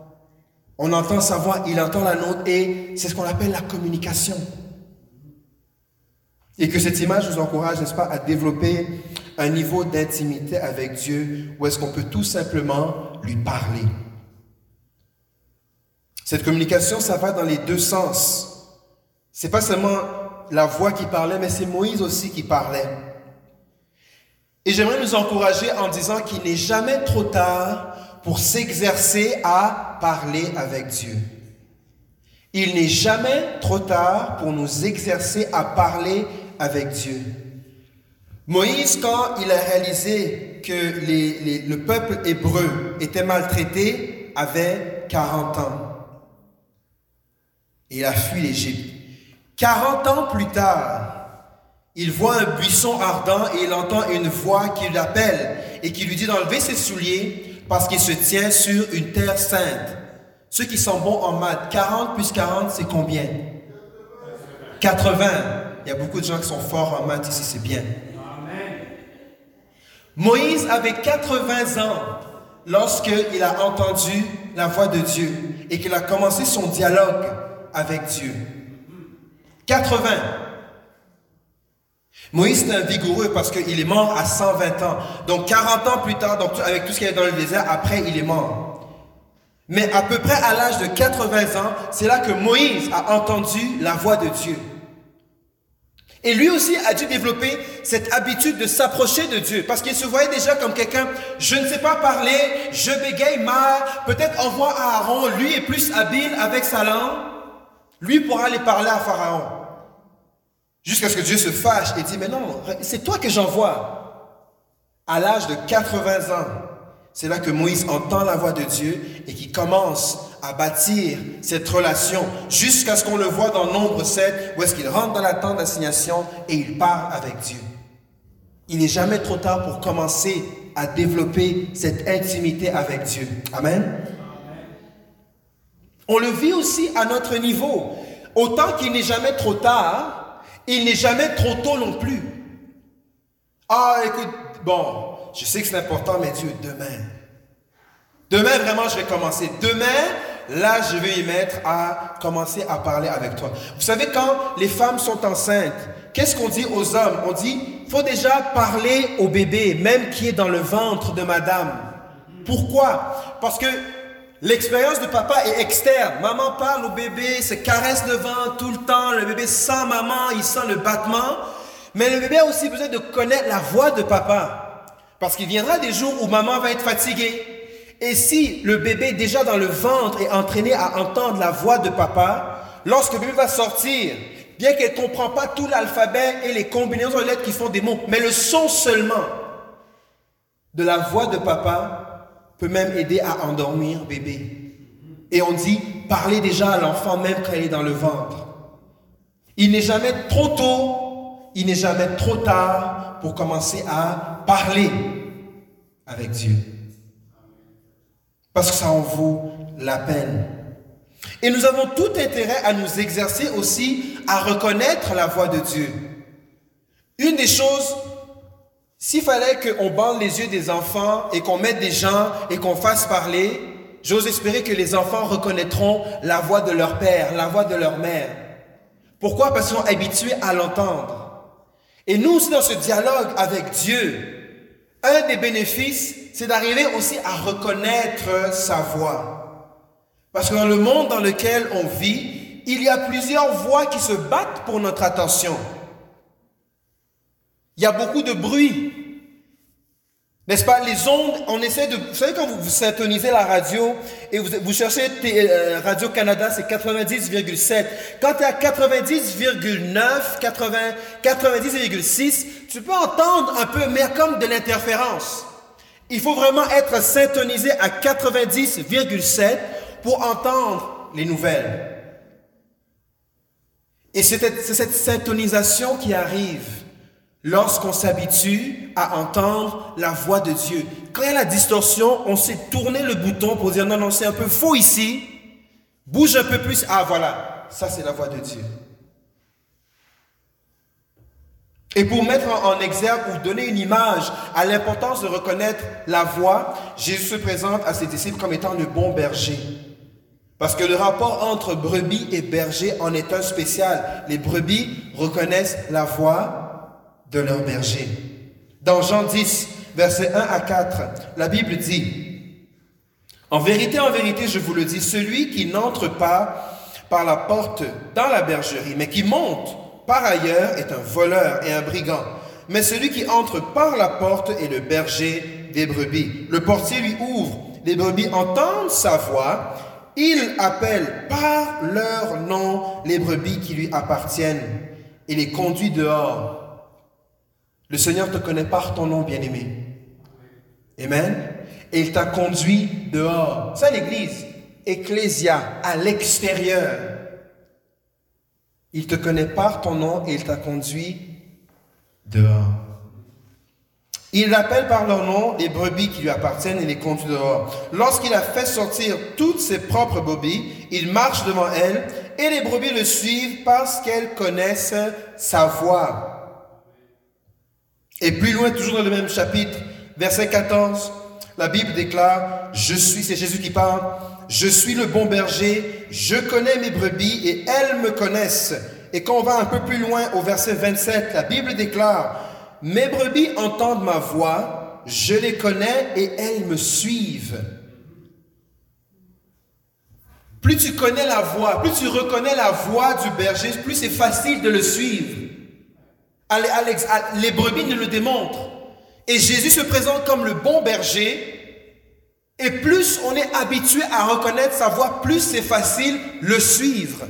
On entend sa voix, il entend la nôtre et c'est ce qu'on appelle la communication. Et que cette image nous encourage, n'est-ce pas, à développer un niveau d'intimité avec Dieu où est-ce qu'on peut tout simplement lui parler. Cette communication, ça va dans les deux sens. C'est pas seulement la voix qui parlait, mais c'est Moïse aussi qui parlait. Et j'aimerais nous encourager en disant qu'il n'est jamais trop tard pour s'exercer à parler avec Dieu. Il n'est jamais trop tard pour nous exercer à parler avec Dieu. Moïse, quand il a réalisé que le peuple hébreu était maltraité, avait 40 ans. Il a fui l'Égypte. 40 ans plus tard, il voit un buisson ardent et il entend une voix qui l'appelle et qui lui dit d'enlever ses souliers parce qu'il se tient sur une terre sainte. Ceux qui sont bons en maths, 40 plus 40, c'est combien? 80. Il y a beaucoup de gens qui sont forts en maths ici, c'est bien. Moïse avait 80 ans lorsqu'il a entendu la voix de Dieu et qu'il a commencé son dialogue avec Dieu. 80. Moïse est un vigoureux parce qu'il est mort à 120 ans. Donc 40 ans plus tard, avec tout ce qu'il y a dans le désert, après il est mort. Mais à peu près à l'âge de 80 ans, c'est là que Moïse a entendu la voix de Dieu. Et lui aussi a dû développer cette habitude de s'approcher de Dieu parce qu'il se voyait déjà comme quelqu'un, je ne sais pas parler, je bégaye mal, peut-être envoie à Aaron, lui est plus habile avec sa langue, lui pourra aller parler à Pharaon. Jusqu'à ce que Dieu se fâche et dit, mais non, c'est toi que j'envoie. À l'âge de 80 ans, c'est là que Moïse entend la voix de Dieu et qui commence à bâtir cette relation jusqu'à ce qu'on le voit dans Nombre 7, où est-ce qu'il rentre dans la tente d'assignation et il parle avec Dieu. Il n'est jamais trop tard pour commencer à développer cette intimité avec Dieu. Amen? On le vit aussi à notre niveau. Autant qu'il n'est jamais trop tard, il n'est jamais trop tôt non plus. Ah, écoute, bon, je sais que c'est important, mais Dieu, demain. Demain, vraiment, je vais commencer. Demain, là, je vais y mettre à commencer à parler avec toi. Vous savez, quand les femmes sont enceintes, qu'est-ce qu'on dit aux hommes? On dit, faut déjà parler au bébé, même qui est dans le ventre de madame. Pourquoi? Parce que L'expérience de papa est externe. Maman parle au bébé, se caresse le ventre tout le temps. Le bébé sent maman, il sent le battement. Mais le bébé a aussi besoin de connaître la voix de papa. Parce qu'il viendra des jours où maman va être fatiguée. Et si le bébé déjà dans le ventre est entraîné à entendre la voix de papa, lorsque le bébé va sortir, bien qu'elle ne comprend pas tout l'alphabet et les combinaisons de lettres qui font des mots, mais le son seulement de la voix de papa peut même aider à endormir bébé. Et on dit, parlez déjà à l'enfant même quand il est dans le ventre. Il n'est jamais trop tôt, il n'est jamais trop tard pour commencer à parler avec Dieu. Parce que ça en vaut la peine. Et nous avons tout intérêt à nous exercer aussi à reconnaître la voix de Dieu. Une des choses s'il fallait qu'on bande les yeux des enfants et qu'on mette des gens et qu'on fasse parler, j'ose espérer que les enfants reconnaîtront la voix de leur père, la voix de leur mère. Pourquoi? Parce qu'ils sont habitués à l'entendre. Et nous aussi dans ce dialogue avec Dieu, un des bénéfices, c'est d'arriver aussi à reconnaître sa voix. Parce que dans le monde dans lequel on vit, il y a plusieurs voix qui se battent pour notre attention. Il y a beaucoup de bruit. N'est-ce pas? Les ondes, on essaie de... Vous savez quand vous, vous la radio et vous, vous cherchez euh, Radio-Canada, c'est 90,7. Quand tu es à 90,9, 90,6, tu peux entendre un peu, mais comme de l'interférence. Il faut vraiment être syntonisé à 90,7 pour entendre les nouvelles. Et c'est cette syntonisation qui arrive lorsqu'on s'habitue à entendre la voix de Dieu. Quand il y a la distorsion, on sait tourner le bouton pour dire non, non, c'est un peu faux ici. Bouge un peu plus. Ah voilà, ça c'est la voix de Dieu. Et pour mettre en exergue ou donner une image à l'importance de reconnaître la voix, Jésus se présente à ses disciples comme étant le bon berger. Parce que le rapport entre brebis et berger en est un spécial. Les brebis reconnaissent la voix de leur berger. Dans Jean 10, versets 1 à 4, la Bible dit, En vérité, en vérité, je vous le dis, celui qui n'entre pas par la porte dans la bergerie, mais qui monte par ailleurs est un voleur et un brigand. Mais celui qui entre par la porte est le berger des brebis. Le portier lui ouvre, les brebis entendent sa voix, il appelle par leur nom les brebis qui lui appartiennent et les conduit dehors. Le Seigneur te connaît par ton nom, bien-aimé. Amen. Et il t'a conduit dehors. C'est l'église. Ecclésia, à l'extérieur. Il te connaît par ton nom et il t'a conduit dehors. Il appelle par leur nom les brebis qui lui appartiennent et les conduit dehors. Lorsqu'il a fait sortir toutes ses propres brebis, il marche devant elles et les brebis le suivent parce qu'elles connaissent sa voix. Et plus loin, toujours dans le même chapitre, verset 14, la Bible déclare, je suis, c'est Jésus qui parle, je suis le bon berger, je connais mes brebis et elles me connaissent. Et quand on va un peu plus loin au verset 27, la Bible déclare, mes brebis entendent ma voix, je les connais et elles me suivent. Plus tu connais la voix, plus tu reconnais la voix du berger, plus c'est facile de le suivre. Les brebis ne le démontrent. Et Jésus se présente comme le bon berger. Et plus on est habitué à reconnaître sa voix, plus c'est facile le suivre.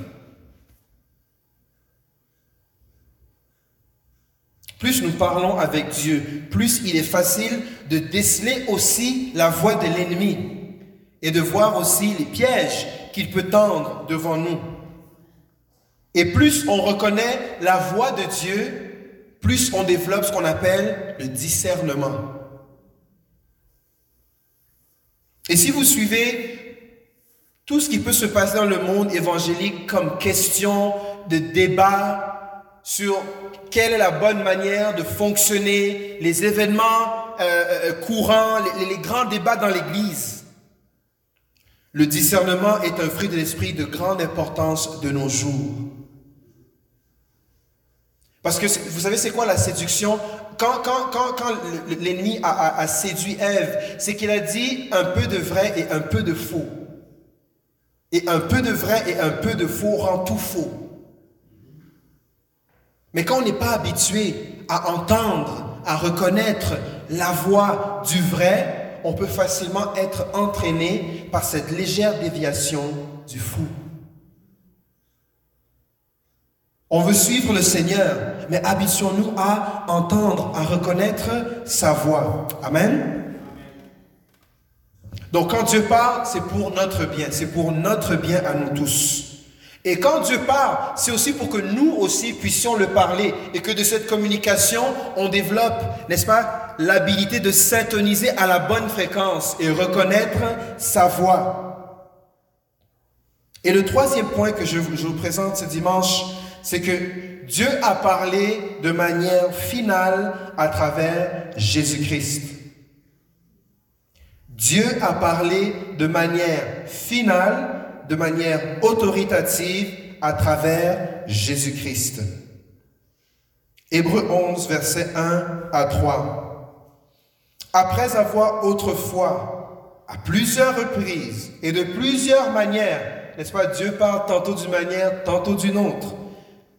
Plus nous parlons avec Dieu, plus il est facile de déceler aussi la voix de l'ennemi et de voir aussi les pièges qu'il peut tendre devant nous. Et plus on reconnaît la voix de Dieu, plus on développe ce qu'on appelle le discernement. Et si vous suivez tout ce qui peut se passer dans le monde évangélique comme question de débat sur quelle est la bonne manière de fonctionner, les événements euh, euh, courants, les, les grands débats dans l'Église, le discernement est un fruit de l'esprit de grande importance de nos jours. Parce que vous savez, c'est quoi la séduction? Quand, l'ennemi a, a, séduit Ève, c'est qu'il a dit un peu de vrai et un peu de faux. Et un peu de vrai et un peu de faux rend tout faux. Mais quand on n'est pas habitué à entendre, à reconnaître la voix du vrai, on peut facilement être entraîné par cette légère déviation du fou. On veut suivre le Seigneur, mais habituons-nous à entendre, à reconnaître sa voix? Amen. Donc quand Dieu parle, c'est pour notre bien, c'est pour notre bien à nous tous. Et quand Dieu parle, c'est aussi pour que nous aussi puissions le parler et que de cette communication, on développe, n'est-ce pas, l'habilité de s'intoniser à la bonne fréquence et reconnaître sa voix. Et le troisième point que je vous présente ce dimanche, c'est que Dieu a parlé de manière finale à travers Jésus-Christ. Dieu a parlé de manière finale, de manière autoritative à travers Jésus-Christ. Hébreu 11, versets 1 à 3. Après avoir autrefois, à plusieurs reprises et de plusieurs manières, n'est-ce pas, Dieu parle tantôt d'une manière, tantôt d'une autre,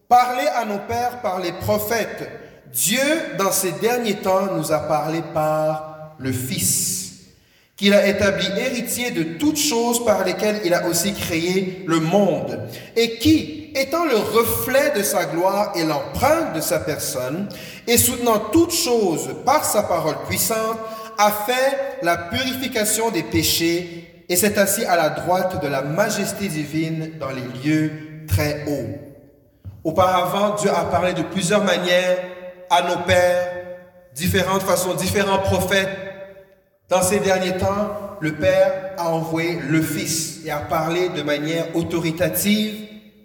Parler à nos pères par les prophètes. Dieu, dans ces derniers temps, nous a parlé par le Fils, qu'il a établi héritier de toutes choses par lesquelles il a aussi créé le monde, et qui, étant le reflet de sa gloire et l'empreinte de sa personne, et soutenant toutes choses par sa parole puissante, a fait la purification des péchés et s'est assis à la droite de la majesté divine dans les lieux très hauts. Auparavant, Dieu a parlé de plusieurs manières à nos pères, différentes façons, différents prophètes. Dans ces derniers temps, le Père a envoyé le Fils et a parlé de manière autoritative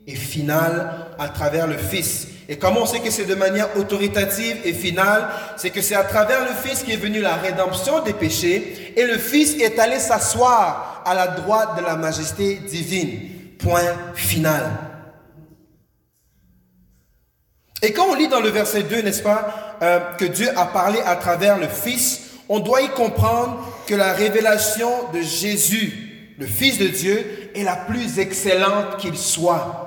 et finale à travers le Fils. Et comment on sait que c'est de manière autoritative et finale? C'est que c'est à travers le Fils qui est venu la rédemption des péchés et le Fils est allé s'asseoir à la droite de la majesté divine. Point final. Et quand on lit dans le verset 2, n'est-ce pas, euh, que Dieu a parlé à travers le Fils, on doit y comprendre que la révélation de Jésus, le Fils de Dieu, est la plus excellente qu'il soit.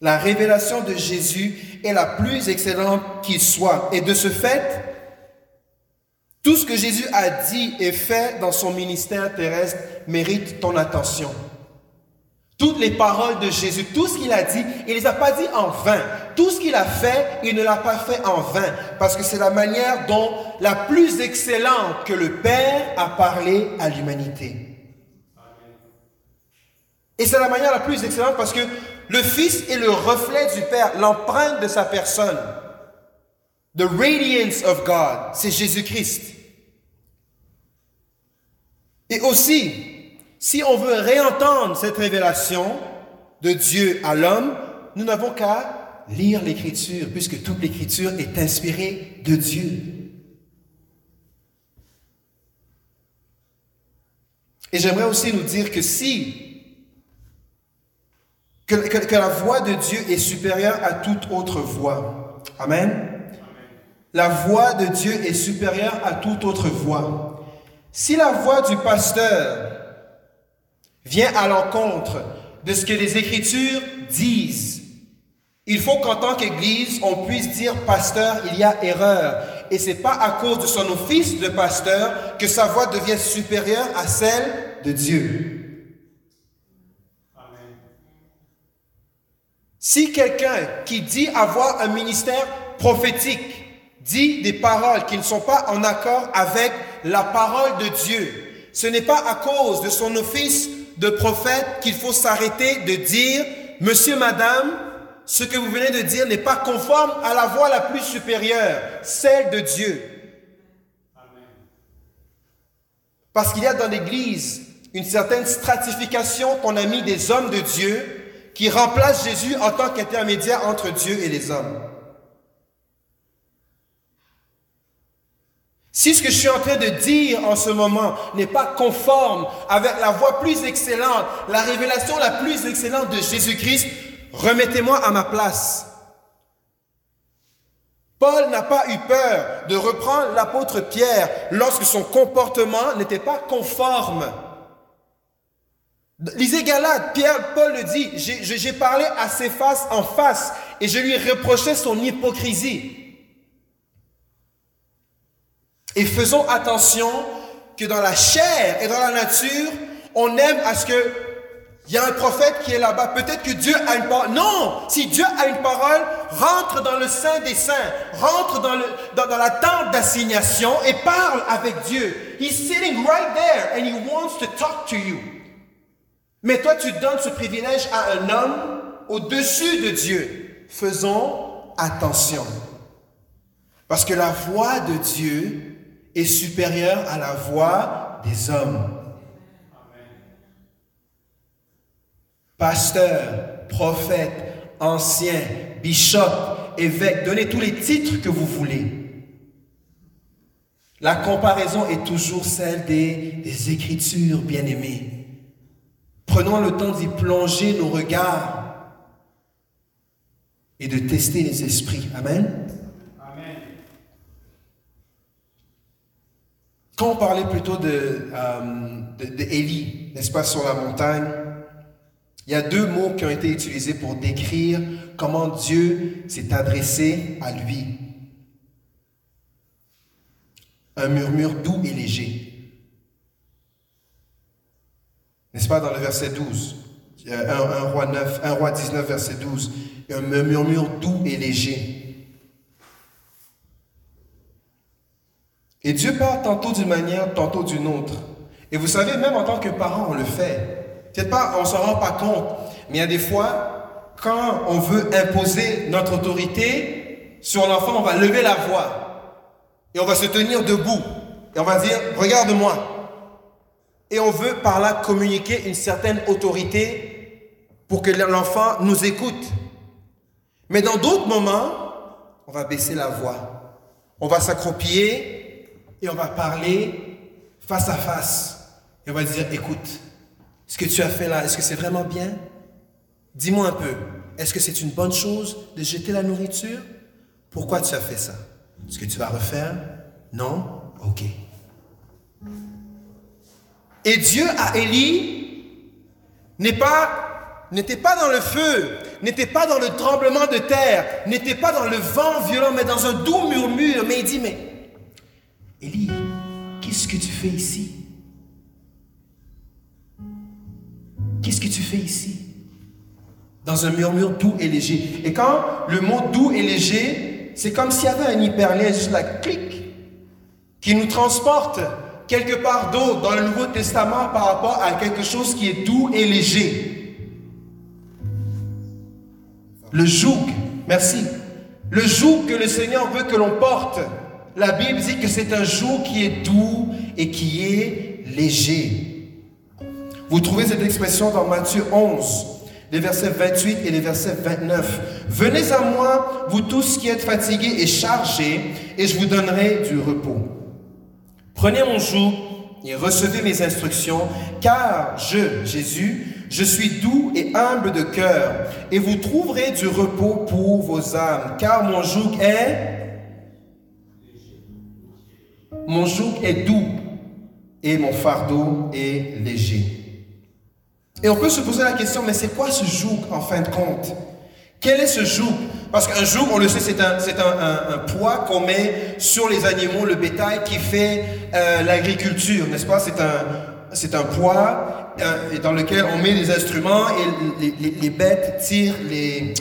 La révélation de Jésus est la plus excellente qu'il soit. Et de ce fait, tout ce que Jésus a dit et fait dans son ministère terrestre mérite ton attention. Toutes les paroles de Jésus, tout ce qu'il a dit, il ne les a pas dit en vain. Tout ce qu'il a fait, il ne l'a pas fait en vain. Parce que c'est la manière dont la plus excellente que le Père a parlé à l'humanité. Et c'est la manière la plus excellente parce que le Fils est le reflet du Père, l'empreinte de sa personne. The radiance of God, c'est Jésus-Christ. Et aussi, si on veut réentendre cette révélation de Dieu à l'homme, nous n'avons qu'à lire l'Écriture, puisque toute l'Écriture est inspirée de Dieu. Et j'aimerais aussi nous dire que si que, la voix de Dieu est supérieure à toute autre voix. Amen. La voix de Dieu est supérieure à toute autre voix. Si la voix du pasteur vient à l'encontre de ce que les Écritures disent, il faut qu'en tant qu'Église, on puisse dire, pasteur, il y a erreur. Et c'est pas à cause de son office de pasteur que sa voix devient supérieure à celle de Dieu. Si quelqu'un qui dit avoir un ministère prophétique dit des paroles qui ne sont pas en accord avec la parole de Dieu, ce n'est pas à cause de son office de prophète qu'il faut s'arrêter de dire, Monsieur, Madame, ce que vous venez de dire n'est pas conforme à la voix la plus supérieure, celle de Dieu. Parce qu'il y a dans l'Église une certaine stratification qu'on a mis des hommes de Dieu qui remplace Jésus en tant qu'intermédiaire entre Dieu et les hommes. Si ce que je suis en train de dire en ce moment n'est pas conforme avec la voix plus excellente, la révélation la plus excellente de Jésus-Christ, remettez-moi à ma place. Paul n'a pas eu peur de reprendre l'apôtre Pierre lorsque son comportement n'était pas conforme Lisez Galate, Pierre, Paul le dit, j'ai parlé à ses faces en face et je lui reprochais son hypocrisie. Et faisons attention que dans la chair et dans la nature, on aime à ce que il y a un prophète qui est là-bas. Peut-être que Dieu a une parole. Non, si Dieu a une parole, rentre dans le sein des saints, rentre dans, le, dans, la tente d'assignation et parle avec Dieu. He's sitting right there and he wants to talk to you. Mais toi, tu donnes ce privilège à un homme au-dessus de Dieu. Faisons attention. Parce que la voix de Dieu est supérieure à la voix des hommes. Pasteur, prophète, ancien, bishop, évêque, donnez tous les titres que vous voulez. La comparaison est toujours celle des, Écritures, bien-aimées. Prenons le temps d'y plonger nos regards et de tester les esprits. Amen. Quand on parlait plutôt de, euh, n'est-ce pas, sur la montagne, il y a deux mots qui ont été utilisés pour décrire comment Dieu s'est adressé à lui. Un murmure doux et léger. N'est-ce pas dans le verset 12 un, roi 9, un roi 19, verset 12. Un murmure doux et léger. Et Dieu parle tantôt d'une manière, tantôt d'une autre. Et vous savez, même en tant que parent, on le fait. Peut-être pas, on ne s'en rend pas compte. Mais il y a des fois, quand on veut imposer notre autorité sur l'enfant, on va lever la voix. Et on va se tenir debout. Et on va dire, regarde-moi. Et on veut par là communiquer une certaine autorité pour que l'enfant nous écoute. Mais dans d'autres moments, on va baisser la voix. On va s'accroupir et on va parler face à face. Et on va dire, écoute, ce que tu as fait là, est-ce que c'est vraiment bien? Dis-moi un peu, est-ce que c'est une bonne chose de jeter la nourriture? Pourquoi tu as fait ça? Est-ce que tu vas refaire? Non? Ok. Et Dieu à Élie n'est pas n'était pas dans le feu, n'était pas dans le tremblement de terre, n'était pas dans le vent violent, mais dans un doux murmure. Mais il dit, mais Élie, qu'est-ce que tu fais ici? Qu'est-ce que tu fais ici? Dans un murmure doux et léger. Et quand le mot doux et léger, c'est comme s'il y avait un hyperlien, juste la clic, qui nous transporte quelque part d'autre dans le Nouveau Testament par rapport à quelque chose qui est doux et léger. Le joug, merci. Le joug que le Seigneur veut que l'on porte. La Bible dit que c'est un joug qui est doux et qui est léger. Vous trouvez cette expression dans Matthieu 11, les versets 28 et les versets 29. Venez à moi, vous tous qui êtes fatigués et chargés, et je vous donnerai du repos. Prenez mon joug et recevez mes instructions, car je, Jésus, je suis doux et humble de cœur, et vous trouverez du repos pour vos âmes, car mon joug est mon joug est doux et mon fardeau est léger. Et on peut se poser la question, mais c'est quoi ce joug en fin de compte? Quel est ce joug? Parce qu'un joug, on le sait, c'est un, un, poids qu'on met sur les animaux, le bétail qui fait euh, l'agriculture, n'est-ce pas? C'est un, c'est un poids euh, dans lequel on met les instruments et les, bêtes tirent les...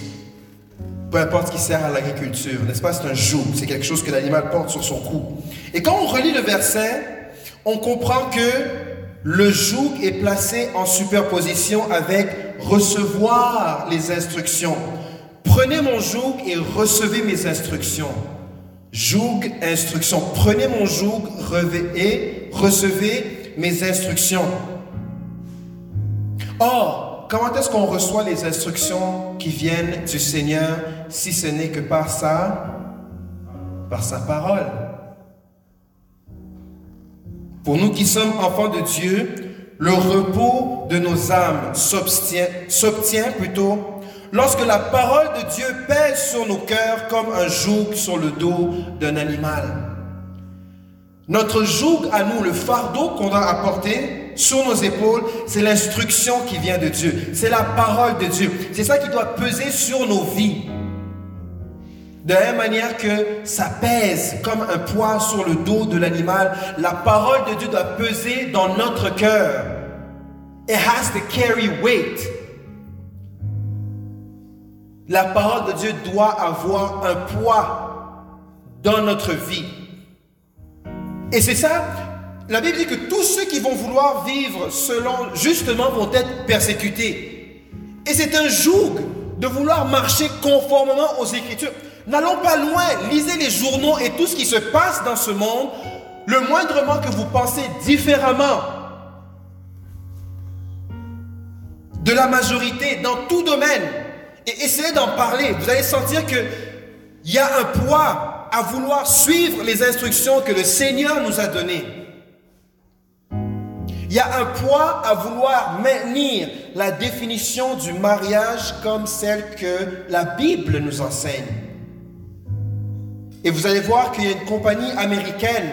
Peu importe ce qui sert à l'agriculture, n'est-ce pas? C'est un joug, c'est quelque chose que l'animal porte sur son cou. Et quand on relit le verset, on comprend que le joug est placé en superposition avec recevoir les instructions. Prenez mon joug et recevez mes instructions. Joug, instruction. Prenez mon joug et recevez mes instructions. Or, comment est-ce qu'on reçoit les instructions qui viennent du Seigneur si ce n'est que par sa, par sa parole? Pour nous qui sommes enfants de Dieu, le repos de nos âmes s'obtient plutôt lorsque la parole de Dieu pèse sur nos cœurs comme un joug sur le dos d'un animal. Notre joug à nous, le fardeau qu'on doit apporter sur nos épaules, c'est l'instruction qui vient de Dieu. C'est la parole de Dieu. C'est ça qui doit peser sur nos vies. De la même manière que ça pèse comme un poids sur le dos de l'animal, la parole de Dieu doit peser dans notre cœur. It has to carry weight. La parole de Dieu doit avoir un poids dans notre vie. Et c'est ça, la Bible dit que tous ceux qui vont vouloir vivre selon justement vont être persécutés. Et c'est un joug de vouloir marcher conformément aux Écritures. N'allons pas loin, lisez les journaux et tout ce qui se passe dans ce monde. Le moindrement que vous pensez différemment de la majorité dans tout domaine, et essayez d'en parler, vous allez sentir que il y a un poids à vouloir suivre les instructions que le Seigneur nous a données. Il y a un poids à vouloir maintenir la définition du mariage comme celle que la Bible nous enseigne. Et vous allez voir qu'il y a une compagnie américaine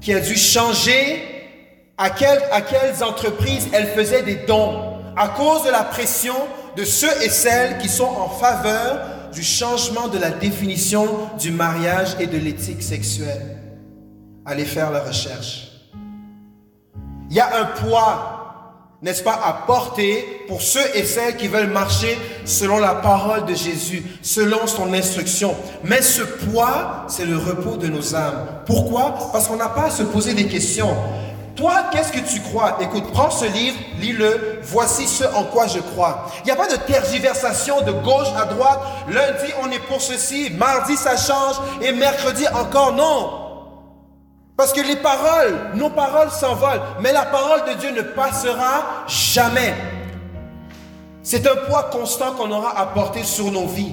qui a dû changer à, à quelles entreprises elle faisait des dons à cause de la pression de ceux et celles qui sont en faveur du changement de la définition du mariage et de l'éthique sexuelle. Allez faire la recherche. Il y a un poids, n'est-ce pas, à porter pour ceux et celles qui veulent marcher selon la parole de Jésus, selon son instruction. Mais ce poids, c'est le repos de nos âmes. Pourquoi? Parce qu'on n'a pas à se poser des questions. Toi, qu'est-ce que tu crois? Écoute, prends ce livre, lis-le, voici ce en quoi je crois. Il n'y a pas de tergiversation de gauche à droite. Lundi, on est pour ceci, mardi, ça change, et mercredi encore, non. Parce que les paroles, nos paroles s'envolent, mais la parole de Dieu ne passera jamais. C'est un poids constant qu'on aura à porter sur nos vies.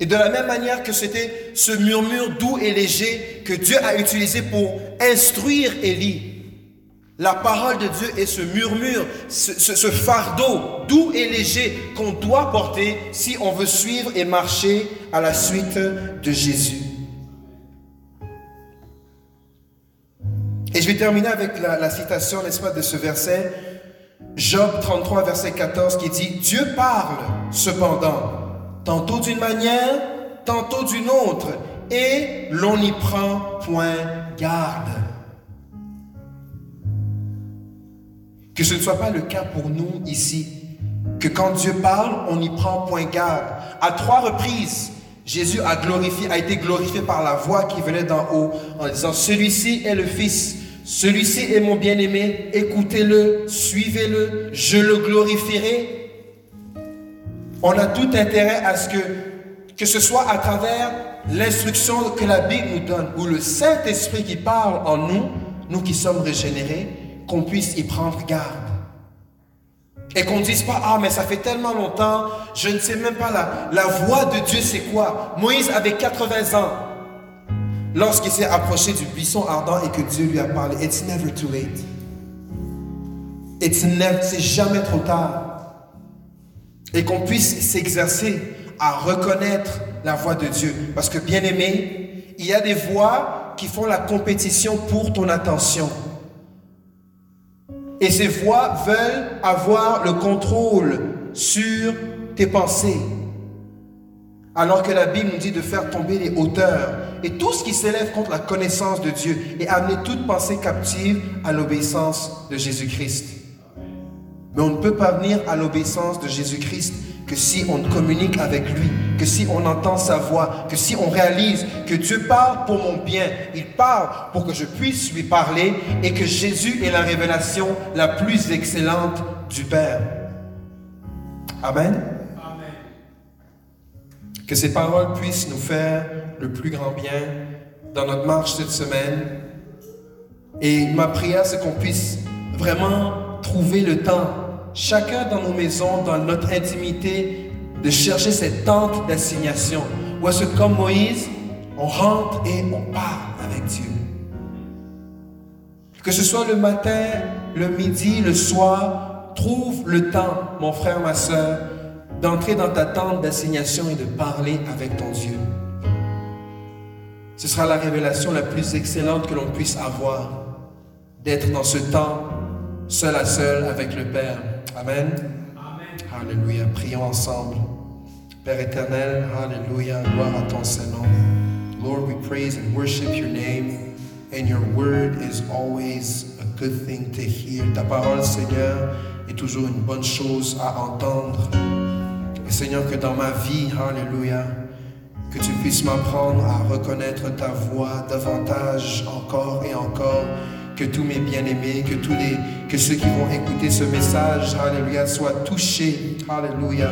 Et de la même manière que c'était ce murmure doux et léger que Dieu a utilisé pour instruire Élie, la parole de Dieu est ce murmure, ce, fardeau doux et léger qu'on doit porter si on veut suivre et marcher à la suite de Jésus. Et je vais terminer avec la, citation, n'est-ce pas, de ce verset, Job 33, verset 14, qui dit, Dieu parle cependant, tantôt d'une manière, tantôt d'une autre, et l'on n'y prend point garde. Que ce ne soit pas le cas pour nous ici, que quand Dieu parle, on n'y prend point garde. À trois reprises, Jésus a glorifié, a été glorifié par la voix qui venait d'en haut, en disant, celui-ci est le Fils celui-ci est mon bien-aimé, écoutez-le, suivez-le, je le glorifierai. On a tout intérêt à ce que, que ce soit à travers l'instruction que la Bible nous donne, ou le Saint-Esprit qui parle en nous, nous qui sommes régénérés, qu'on puisse y prendre garde. Et qu'on ne dise pas, ah mais ça fait tellement longtemps, je ne sais même pas la, la voix de Dieu c'est quoi? Moïse avait 80 ans lorsqu'il s'est approché du buisson ardent et que Dieu lui a parlé. It's never too late. It's never, c'est jamais trop tard. Et qu'on puisse s'exercer à reconnaître la voix de Dieu. Parce que bien aimé, il y a des voix qui font la compétition pour ton attention. Et ces voix veulent avoir le contrôle sur tes pensées. Alors que la Bible nous dit de faire tomber les hauteurs et tout ce qui s'élève contre la connaissance de Dieu et amener toute pensée captive à l'obéissance de Jésus-Christ. Mais on ne peut pas venir à l'obéissance de Jésus-Christ que si on communique avec lui, que si on entend sa voix, que si on réalise que Dieu parle pour mon bien, il parle pour que je puisse lui parler et que Jésus est la révélation la plus excellente du Père. Amen. Que ces paroles puissent nous faire le plus grand bien dans notre marche cette semaine. Et ma prière, c'est qu'on puisse vraiment trouver le temps, chacun dans nos maisons, dans notre intimité, de chercher cette tente d'assignation. Où est-ce que, comme Moïse, on rentre et on parle avec Dieu? Que ce soit le matin, le midi, le soir, trouve le temps, mon frère, ma soeur, d'entrer dans ta tente d'assignation et de parler avec ton Dieu. Ce sera la révélation la plus excellente que l'on puisse avoir, d'être dans ce temps seul à seul avec le Père. Amen. Amen. Alléluia. Prions ensemble. Père éternel, Alléluia. Gloire à ton Saint-Nom. Lord, we praise and worship your name. And your word is always a good thing to hear. Ta parole, Seigneur, est toujours une bonne chose à entendre. Seigneur, que dans ma vie, Alléluia, que tu puisses m'apprendre à reconnaître ta voix davantage encore et encore, que tous mes bien-aimés, que tous les, que ceux qui vont écouter ce message, Alléluia, soient touchés, Alléluia,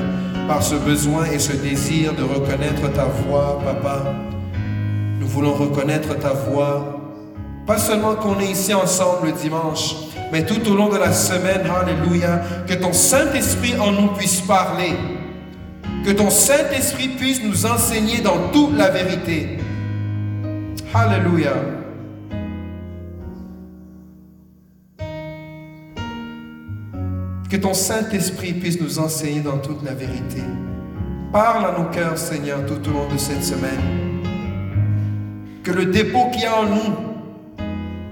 par ce besoin et ce désir de reconnaître ta voix, Papa. Nous voulons reconnaître ta voix, pas seulement qu'on est ici ensemble le dimanche, mais tout au long de la semaine, Alléluia, que ton Saint-Esprit en nous puisse parler que ton Saint-Esprit puisse nous enseigner dans toute la vérité. Alléluia. Que ton Saint-Esprit puisse nous enseigner dans toute la vérité. Parle à nos cœurs, Seigneur, tout au long de cette semaine. Que le dépôt qui a en nous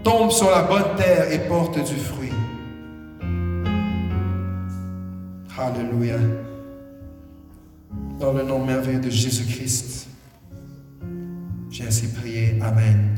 tombe sur la bonne terre et porte du fruit. Alléluia. Dans le nom merveilleux de Jésus-Christ, j'ai ainsi prié. Amen.